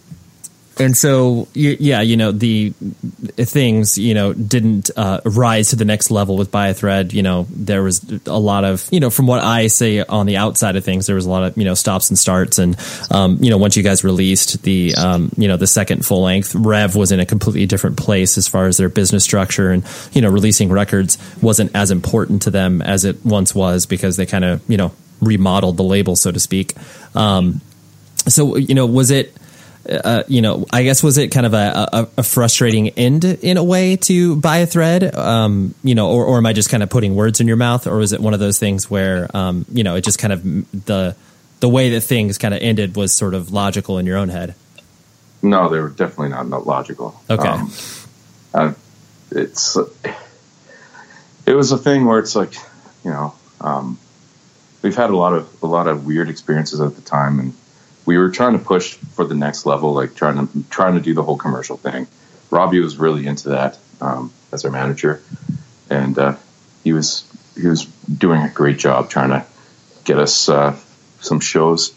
and so, yeah, you know, the things, you know, didn't uh, rise to the next level with By a Thread. You know, there was a lot of, you know, from what I say on the outside of things, there was a lot of, you know, stops and starts. And, um, you know, once you guys released the, um, you know, the second full length, Rev was in a completely different place as far as their business structure. And, you know, releasing records wasn't as important to them as it once was because they kind of, you know, remodeled the label, so to speak. Um, so, you know, was it, uh, you know, I guess was it kind of a, a, a, frustrating end in a way to By a Thread, um, you know, or, or am I just kind of putting words in your mouth, or was it one of those things where, um, you know, it just kind of the the way that things kind of ended was sort of logical in your own head? No, they were definitely not, not logical. Okay, um, it's it was a thing where it's like, you know, um, we've had a lot of a lot of weird experiences at the time and we were trying to push for the next level, like trying to trying to do the whole commercial thing. Robbie was really into that um, as our manager, and uh, he was he was doing a great job trying to get us uh, some shows,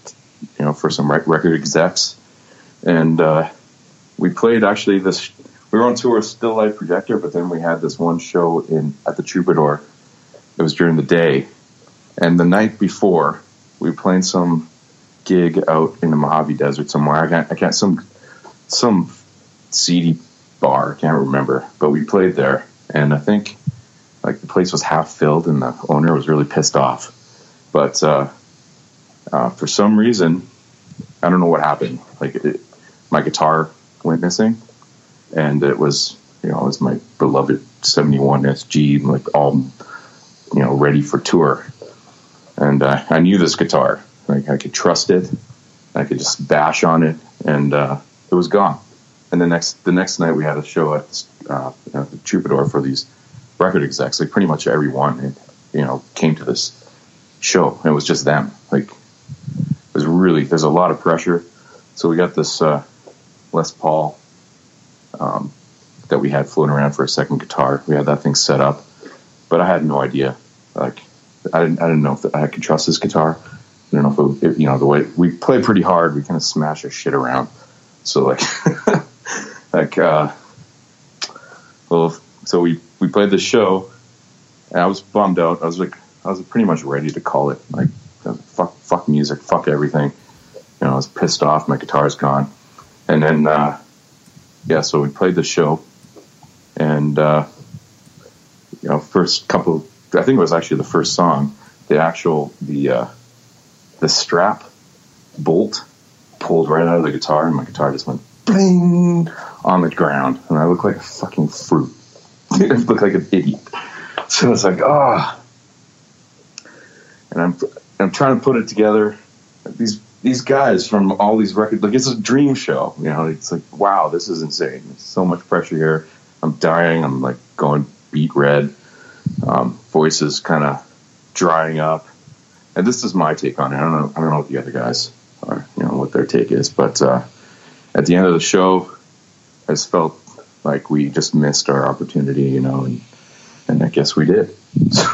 you know, for some record execs, and uh, we played actually this. We were on tour with Still Life Projector, but then we had this one show in at the Troubadour. It was during the day, and the night before we were playing some gig out in the Mojave Desert somewhere. I can't, I can't, some, some seedy bar. I can't remember, but we played there, and I think like the place was half filled, and the owner was really pissed off. But uh, uh, for some reason, I don't know what happened. Like it, my guitar went missing, and it was you know it was my beloved '71 SG, like all you know ready for tour, and uh, I knew this guitar like I could trust it. I could just bash on it, and uh, it was gone. And the next the next night we had a show at, uh, at the Troubadour for these record execs. Like pretty much everyone, you know, came to this show. And it was just them. Like it was really there's a lot of pressure. So we got this uh, Les Paul um, that we had floating around for a second guitar. We had that thing set up, but I had no idea. Like I didn't I didn't know if I could trust this guitar. I don't know if, it, you know the way we play pretty hard. We kind of smash our shit around. So like, like, uh, well, so we we played the show, and I was bummed out. I was like, I was pretty much ready to call it. Like, fuck, fuck music, fuck everything. You know, I was pissed off. My guitar's gone, and then uh, yeah, so we played the show, and uh, you know, first couple. I think it was actually the first song. The actual the uh, the strap bolt pulled right out of the guitar, and my guitar just went bling on the ground, and I looked like a fucking fruit. I looked like an idiot. So I was like, ah. Oh. And I'm I'm trying to put it together. These these guys from all these records, like it's a dream show. You know, it's like, wow, this is insane. There's so much pressure here. I'm dying. I'm like going beat red. Um, voices kind of drying up and this is my take on it. I don't know. I don't know what the other guys are, you know, what their take is. But uh, at the end of the show, I just felt like we just missed our opportunity, you know, and and I guess we did. So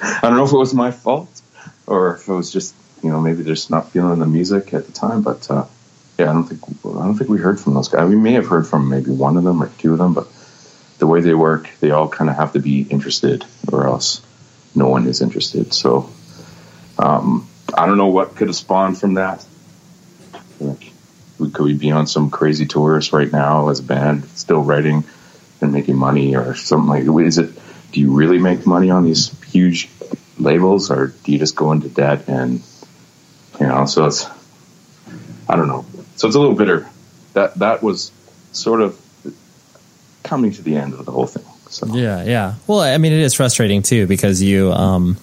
I don't know if it was my fault or if it was just, you know, maybe just not feeling the music at the time. But uh, yeah, I don't think I don't think we heard from those guys. We may have heard from maybe one of them or two of them, but the way they work, they all kind of have to be interested, or else no one is interested. So um, I don't know what could have spawned from that. Like, could we be on some crazy tours right now as a band, still writing and making money or something like? Is it? Do you really make money on these huge labels, or do you just go into debt and you know? So it's I don't know. So it's a little bitter. That that was sort of coming to the end of the whole thing. So. Yeah, yeah. Well, I mean, it is frustrating too because you, um,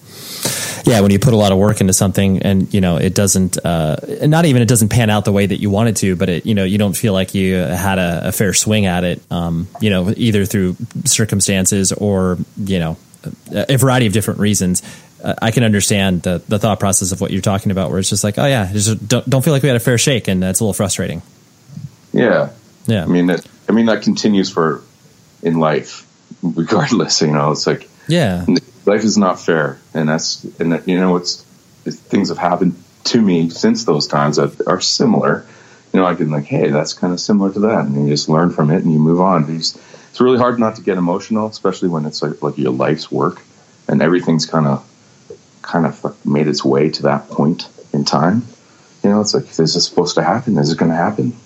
yeah, when you put a lot of work into something and you know it doesn't, uh, not even it doesn't pan out the way that you wanted to, but it, you know, you don't feel like you had a, a fair swing at it, um, you know, either through circumstances or you know, a variety of different reasons. Uh, I can understand the the thought process of what you're talking about, where it's just like, oh yeah, just don't don't feel like we had a fair shake, and that's a little frustrating. Yeah, yeah. I mean, that, I mean that continues for in life, regardless. You know, it's like yeah, life is not fair, and that's and that, you know, it's, things have happened to me since those times that are similar. You know, I can like, hey, that's kind of similar to that, and you just learn from it and you move on. It's, really hard not to get emotional, especially when it's like like your life's work and everything's kind of kind of made its way to that point in time. You know, it's like, is this supposed to happen? Is it going to happen?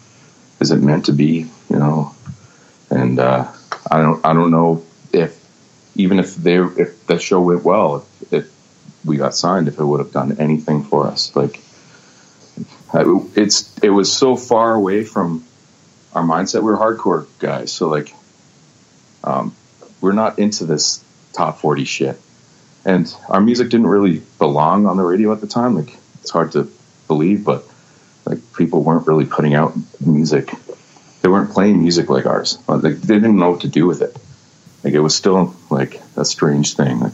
Is it meant to be? You know, and uh, I don't I don't know even if they if the show went well, if, if we got signed, if it would have done anything for us. Like it's it was so far away from our mindset. We are hardcore guys, so like um, we're not into this top forty shit, and our music didn't really belong on the radio at the time. Like it's hard to believe, but like people weren't really putting out music they weren't playing music like ours. Like, they didn't know what to do with it. Like it was still like a strange thing.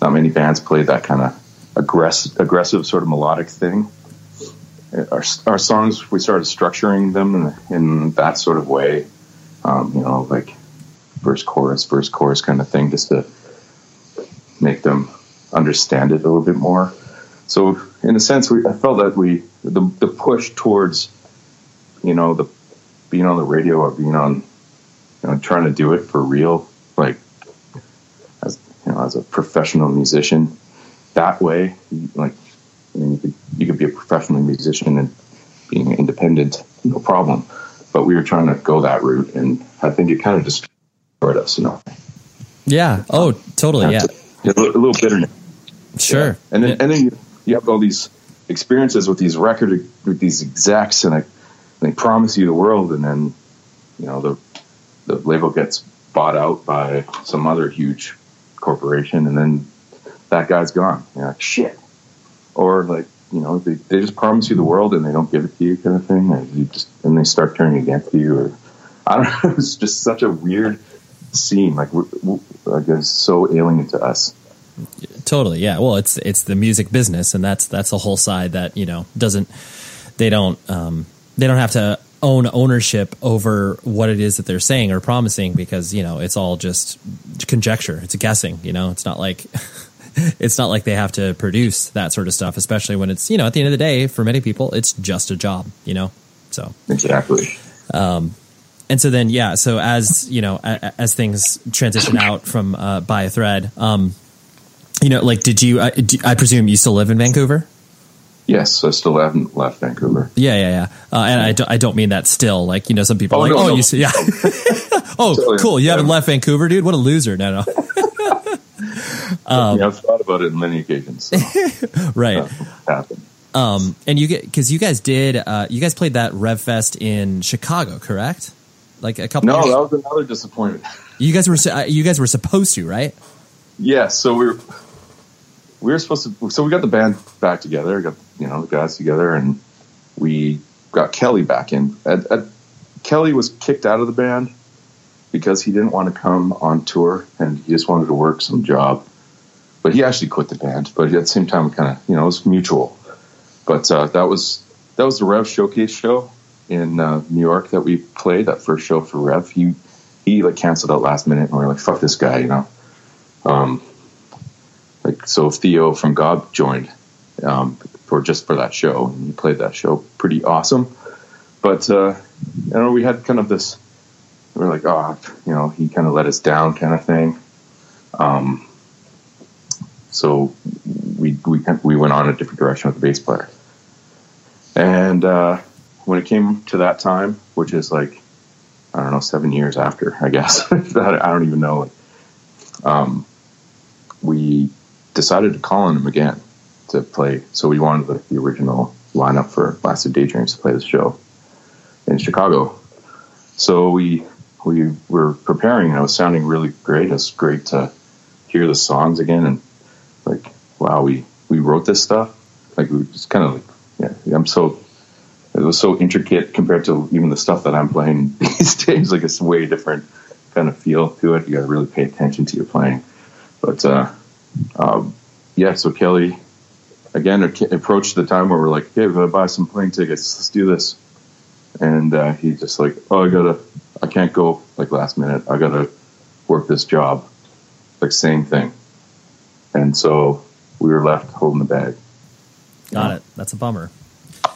Not many bands play that kind of aggressive, aggressive sort of melodic thing. Our, our songs, we started structuring them in, in that sort of way. Um, you know, like verse, chorus, verse, chorus kind of thing, just to make them understand it a little bit more. So, in a sense, we I felt that we the the push towards, you know, the being on the radio or being on, you know, trying to do it for real, like you know, as a professional musician, that way, like I mean, you could you could be a professional musician and being independent, no problem. But we were trying to go that route, and I think it kind of destroyed us, you know. Yeah. Oh, totally. Yeah. A, a little bitterness. Sure. Yeah. And then and then you, you have all these experiences with these record with these execs, and I they promise you the world, and then you know the the label gets bought out by some other huge corporation, and then that guy's gone. You're like shit, or like you know they, they just promise you the world and they don't give it to you, kind of thing, and you just and they start turning against you, or I don't know. It's just such a weird scene, like we're, we're, like it's so alien to us. Totally, yeah. Well, it's it's the music business, and that's that's a whole side that you know doesn't they don't um, they don't have to own ownership over what it is that they're saying or promising because you know it's all just conjecture. It's guessing you know? It's not like it's not like they have to produce that sort of stuff especially when it's you know at the end of the day for many people it's just a job you know? So. Exactly. Um and so then yeah so as you know as, as things transition out from uh, By a Thread um you know like did you I, do, I presume you still live in vancouver Yes, I still haven't left Vancouver. Yeah, yeah, yeah. Uh, and I don't, I don't mean that still. Like, you know, some people oh, are like, no, oh, no. you see, yeah. oh, cool. You haven't left Vancouver, dude? What a loser. No, no. um, yeah, I've thought about it on many occasions. So. right. Um, and you get, cause you guys did, uh, you guys played that Rev Fest in Chicago, correct? Like a couple No, years? that was another disappointment. You guys were, uh, you guys were supposed to, right? Yeah. So we are we were supposed to. So we got the band back together, got you know the guys together, and we got Kelly back in. At, at, Kelly was kicked out of the band because he didn't want to come on tour and he just wanted to work some job. But he actually quit the band. But at the same time, kind of you know it was mutual. But uh, that was that was the Rev Showcase show in uh, New York that we played. That first show for Rev, he he like canceled out last minute, and we are like, "Fuck this guy," you know. Um, like so Theo from Gob joined um, for just for that show and he played that show pretty awesome but uh, you know we had kind of this we are like oh you know he kind of let us down kind of thing um, so we we we went on a different direction with the bass player and uh, when it came to that time, which is like I don't know, seven years after, I guess. I don't even know. Um, we decided to call on him again to play. So we wanted the, the original lineup for Last of Daydreams to play the show in Chicago. So we we were preparing, and it was sounding really great. It's great to hear the songs again, and like, wow, we we wrote this stuff. Like, just kind of like, yeah, I'm so it was so intricate compared to even the stuff that I'm playing these days. Like it's way different kind of feel to it. You got to really pay attention to your playing. But uh, um, yeah, so Kelly again approached the time where we're like, "Okay, we gotta buy some plane tickets. Let's do this." And uh, he's just like, "Oh, I gotta, I can't go like last minute. I gotta work this job." Like same thing. And so we were left holding the bag. Got it. That's a bummer.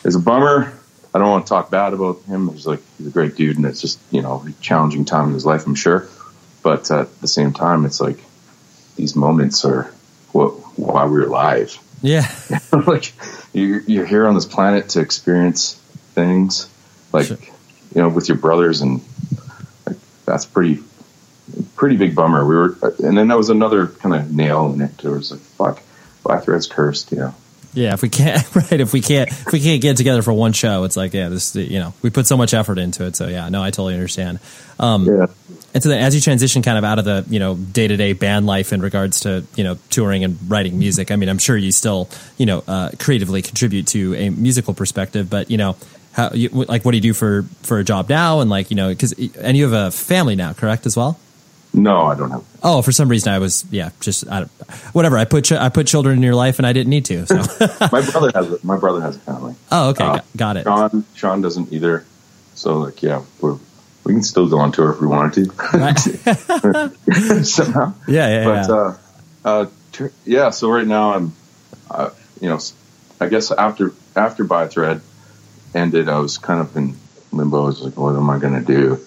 It's a bummer. I don't want to talk bad about him. He's like he's a great dude, and it's just you know a challenging time in his life, I'm sure. But at the same time, it's like these moments are what why we're alive. Yeah, like you're, you're here on this planet to experience things, like sure. you know, with your brothers, and like, that's pretty pretty big bummer. We were, and then that was another kind of nail in it. There was like, fuck, Black Thread's cursed, you know. Yeah, if we can't, right? If we can't, if we can't get together for one show, it's like, yeah, this, you know, we put so much effort into it. So yeah, no, I totally understand. Um, yeah. And so then, as you transition kind of out of the, you know, day to day band life in regards to, you know, touring and writing music, I mean, I'm sure you still, you know, uh, creatively contribute to a musical perspective, but you know, how, you, like, what do you do for for a job now? And like, you know, because and you have a family now, correct, as well? No, I don't have. Oh, for some reason I was yeah, just I, whatever. I put ch- I put children in your life, and I didn't need to. So my brother has a, my brother has a family. Oh, okay, uh, got it. Sean Sean doesn't either. So like yeah, we're, we can still go on tour if we wanted to. Somehow. Yeah, yeah, but, yeah. Uh, uh, t- yeah. So right now I'm, uh, you know, I guess after after By Thread ended, I was kind of in limbo. I was like, what am I going to do?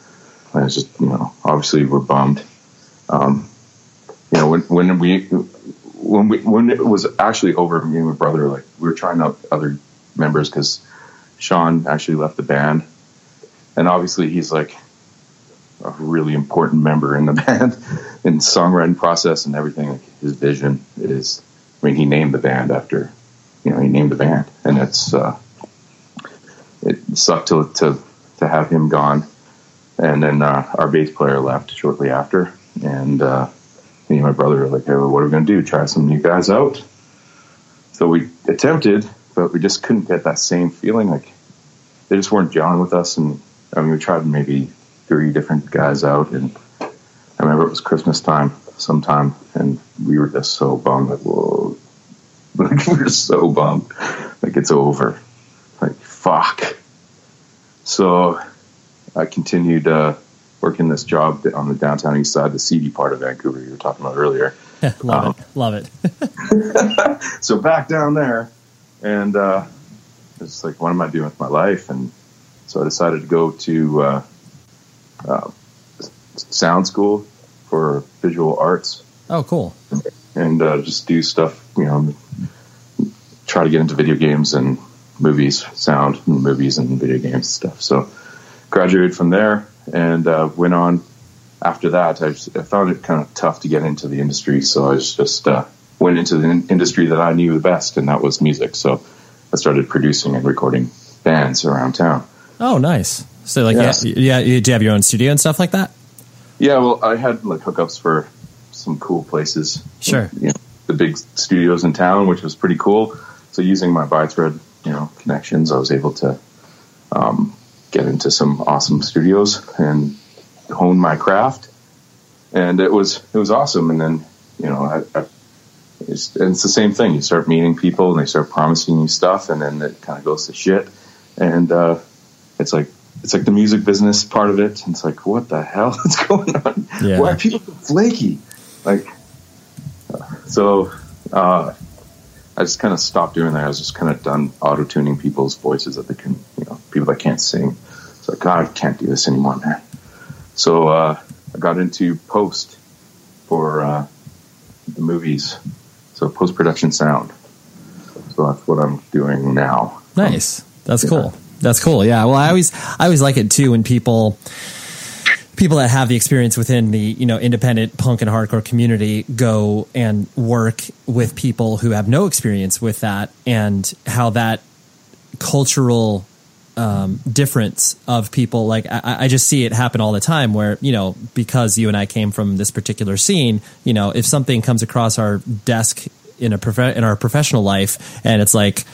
I was just, you know, obviously we're bummed um, you know, when, when we, when we, when it was actually over, me and my brother, like we were trying out other members because Sean actually left the band. And obviously he's like a really important member in the band in songwriting process and everything. Like his vision is, I mean, he named the band after, you know, he named the band and it's, uh, it sucked to, to, to have him gone. And then, uh, our bass player left shortly after and uh, me and my brother were like, hey, well, what are we going to do? Try some new guys out? So we attempted, but we just couldn't get that same feeling. Like they just weren't gelling with us. And I mean, we tried maybe three different guys out. And I remember it was Christmas time sometime, and we were just so bummed. Like, whoa. Like, we were so bummed. Like, it's over. Like, fuck. So I continued. Uh, working this job on the downtown east side, the seedy part of Vancouver you were talking about earlier. love um, it, love it. so back down there, and uh, it's like, what am I doing with my life? And so I decided to go to uh, uh, sound school for visual arts. Oh, cool! And uh, just do stuff, you know, try to get into video games and movies, sound and movies and video games and stuff. So graduated from there and uh, went on after that. I, I, found it kind of tough to get into the industry, so I just uh, went into the in- industry that I knew the best, and that was music. So I started producing and recording bands around town. Oh, nice! So, like, yes. yeah, yeah, do you have your own studio and stuff like that? Yeah, well, I had like hookups for some cool places. Sure, you know, the big studios in town, which was pretty cool. So, using my By Thread, you know, connections, I was able to um, get into some awesome studios and hone my craft. And it was it was awesome. And then you know, I, I, it's, it's, the same thing. You start meeting people and they start promising you stuff, and then it kind of goes to shit. And uh, it's like it's like the music business part of it. And it's like, what the hell is going on? Yeah. Why are people flaky? Like, so uh, I just kind of stopped doing that. I was just kind of done auto tuning people's voices that they can, you know, people that can't sing. So God, I can't do this anymore, man. So uh, I got into post for uh, the movies, so post production sound. So that's what I'm doing now. Nice, that's yeah. cool. That's cool. Yeah. Well, I always I always like it too when people people that have the experience within the you know independent punk and hardcore community go and work with people who have no experience with that and how that cultural um, difference of people like I, I just see it happen all the time where you know because you and I came from this particular scene you know if something comes across our desk in a prof- in our professional life and it's like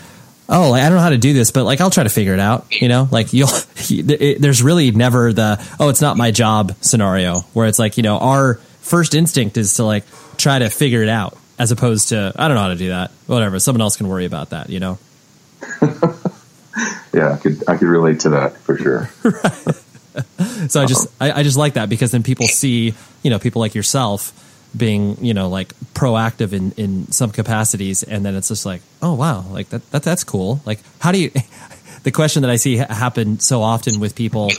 oh like, I don't know how to do this but like I'll try to figure it out you know? Like you'll it, there's really never the oh it's not my job scenario where it's like you know our first instinct is to like try to figure it out as opposed to I don't know how to do that whatever someone else can worry about that you know? Yeah, I could I could relate to that for sure. so I just I, I, just like that because then people see you know people like yourself being you know like proactive in in some capacities, and then it's just like oh wow like that, that that's cool. Like how do you? the question that I see happen so often with people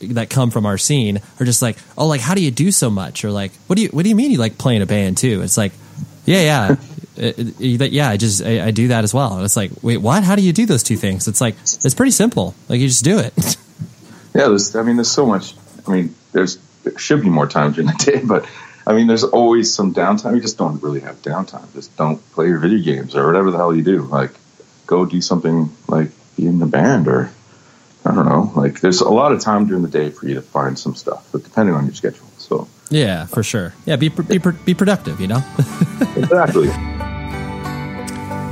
that come from our scene are just like oh like how do you do so much or like what do you what do you mean you like playing a band too? It's like yeah yeah uh, uh, it, it, yeah, I just I, I, do that as well. And it's like, wait, what? How do you do those two things? It's like it's pretty simple. Like you just do it. yeah, there's. I mean, there's so much. I mean, there's there should be more time during the day, but I mean, there's always some downtime. You just don't really have downtime. Just don't play your video games or whatever the hell you do. Like, go do something like be in the band or I don't know. Like, there's a lot of time during the day for you to find some stuff, but depending on your schedule. So. Yeah, for sure. Yeah, be be be productive. You know. exactly.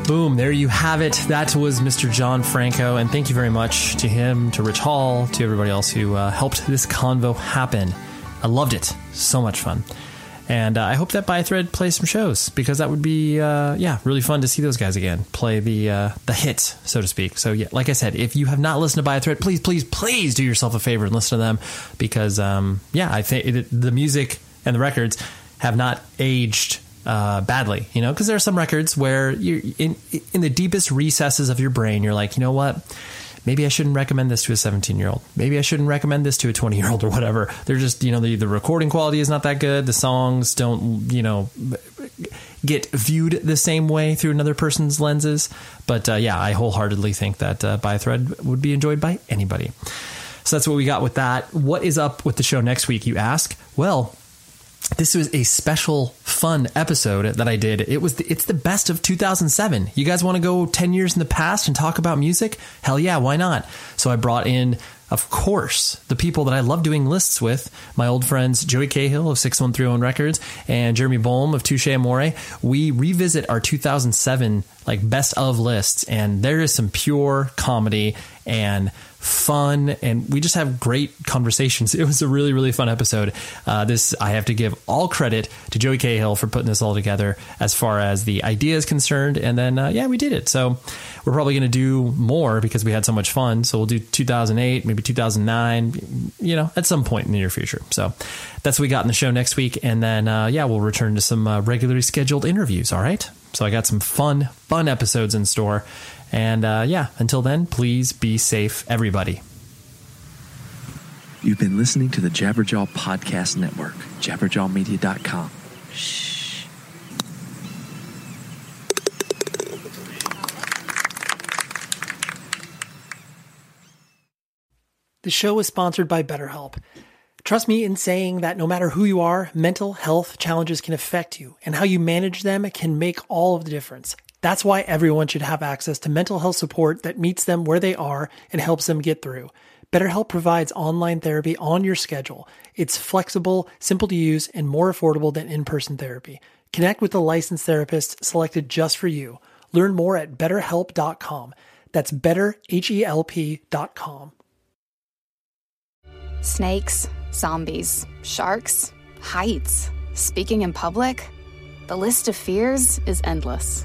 Boom, there you have it. That was Mr. John Franco. And thank you very much to him, to Rich Hall, to everybody else who uh, helped this convo happen. I loved it. So much fun. And uh, I hope that By Thread plays some shows because that would be, uh, yeah, really fun to see those guys again play the uh, the hits, so to speak. So yeah, like I said, if you have not listened to By Thread, please, please, please do yourself a favor and listen to them because, um, yeah, I think the music and the records have not aged uh, badly, you know, because there are some records where you're in in the deepest recesses of your brain, you're like, you know what, maybe I shouldn't recommend this to a 17 year old. Maybe I shouldn't recommend this to a 20 year old or whatever. They're just, you know, the, the recording quality is not that good. The songs don't, you know, get viewed the same way through another person's lenses. But uh, yeah, I wholeheartedly think that uh, By Thread would be enjoyed by anybody. So that's what we got with that. What is up with the show next week, you ask? Well, this was a special fun episode that I did. It was the, it's the best of 2007. You guys want to go 10 years in the past and talk about music? Hell yeah, why not? So I brought in of course, the people that I love doing lists with, my old friends Joey Cahill of 6131 Records and Jeremy Bolm of Touche Amore, we revisit our 2007 like best of lists and there is some pure comedy and fun, and we just have great conversations. It was a really, really fun episode. Uh, this I have to give all credit to Joey Cahill for putting this all together as far as the idea is concerned. And then, uh, yeah, we did it. So we're probably going to do more because we had so much fun. So we'll do 2008, maybe 2009, you know, at some point in the near future. So that's what we got in the show next week. And then, uh, yeah, we'll return to some uh, regularly scheduled interviews. All right. So I got some fun, fun episodes in store. And uh, yeah, until then, please be safe, everybody. You've been listening to the Jabberjaw Podcast Network, jabberjawmedia.com. Shh. The show is sponsored by BetterHelp. Trust me in saying that no matter who you are, mental health challenges can affect you, and how you manage them can make all of the difference. That's why everyone should have access to mental health support that meets them where they are and helps them get through. BetterHelp provides online therapy on your schedule. It's flexible, simple to use, and more affordable than in person therapy. Connect with a licensed therapist selected just for you. Learn more at betterhelp.com. That's betterhelp.com. Snakes, zombies, sharks, heights, speaking in public. The list of fears is endless.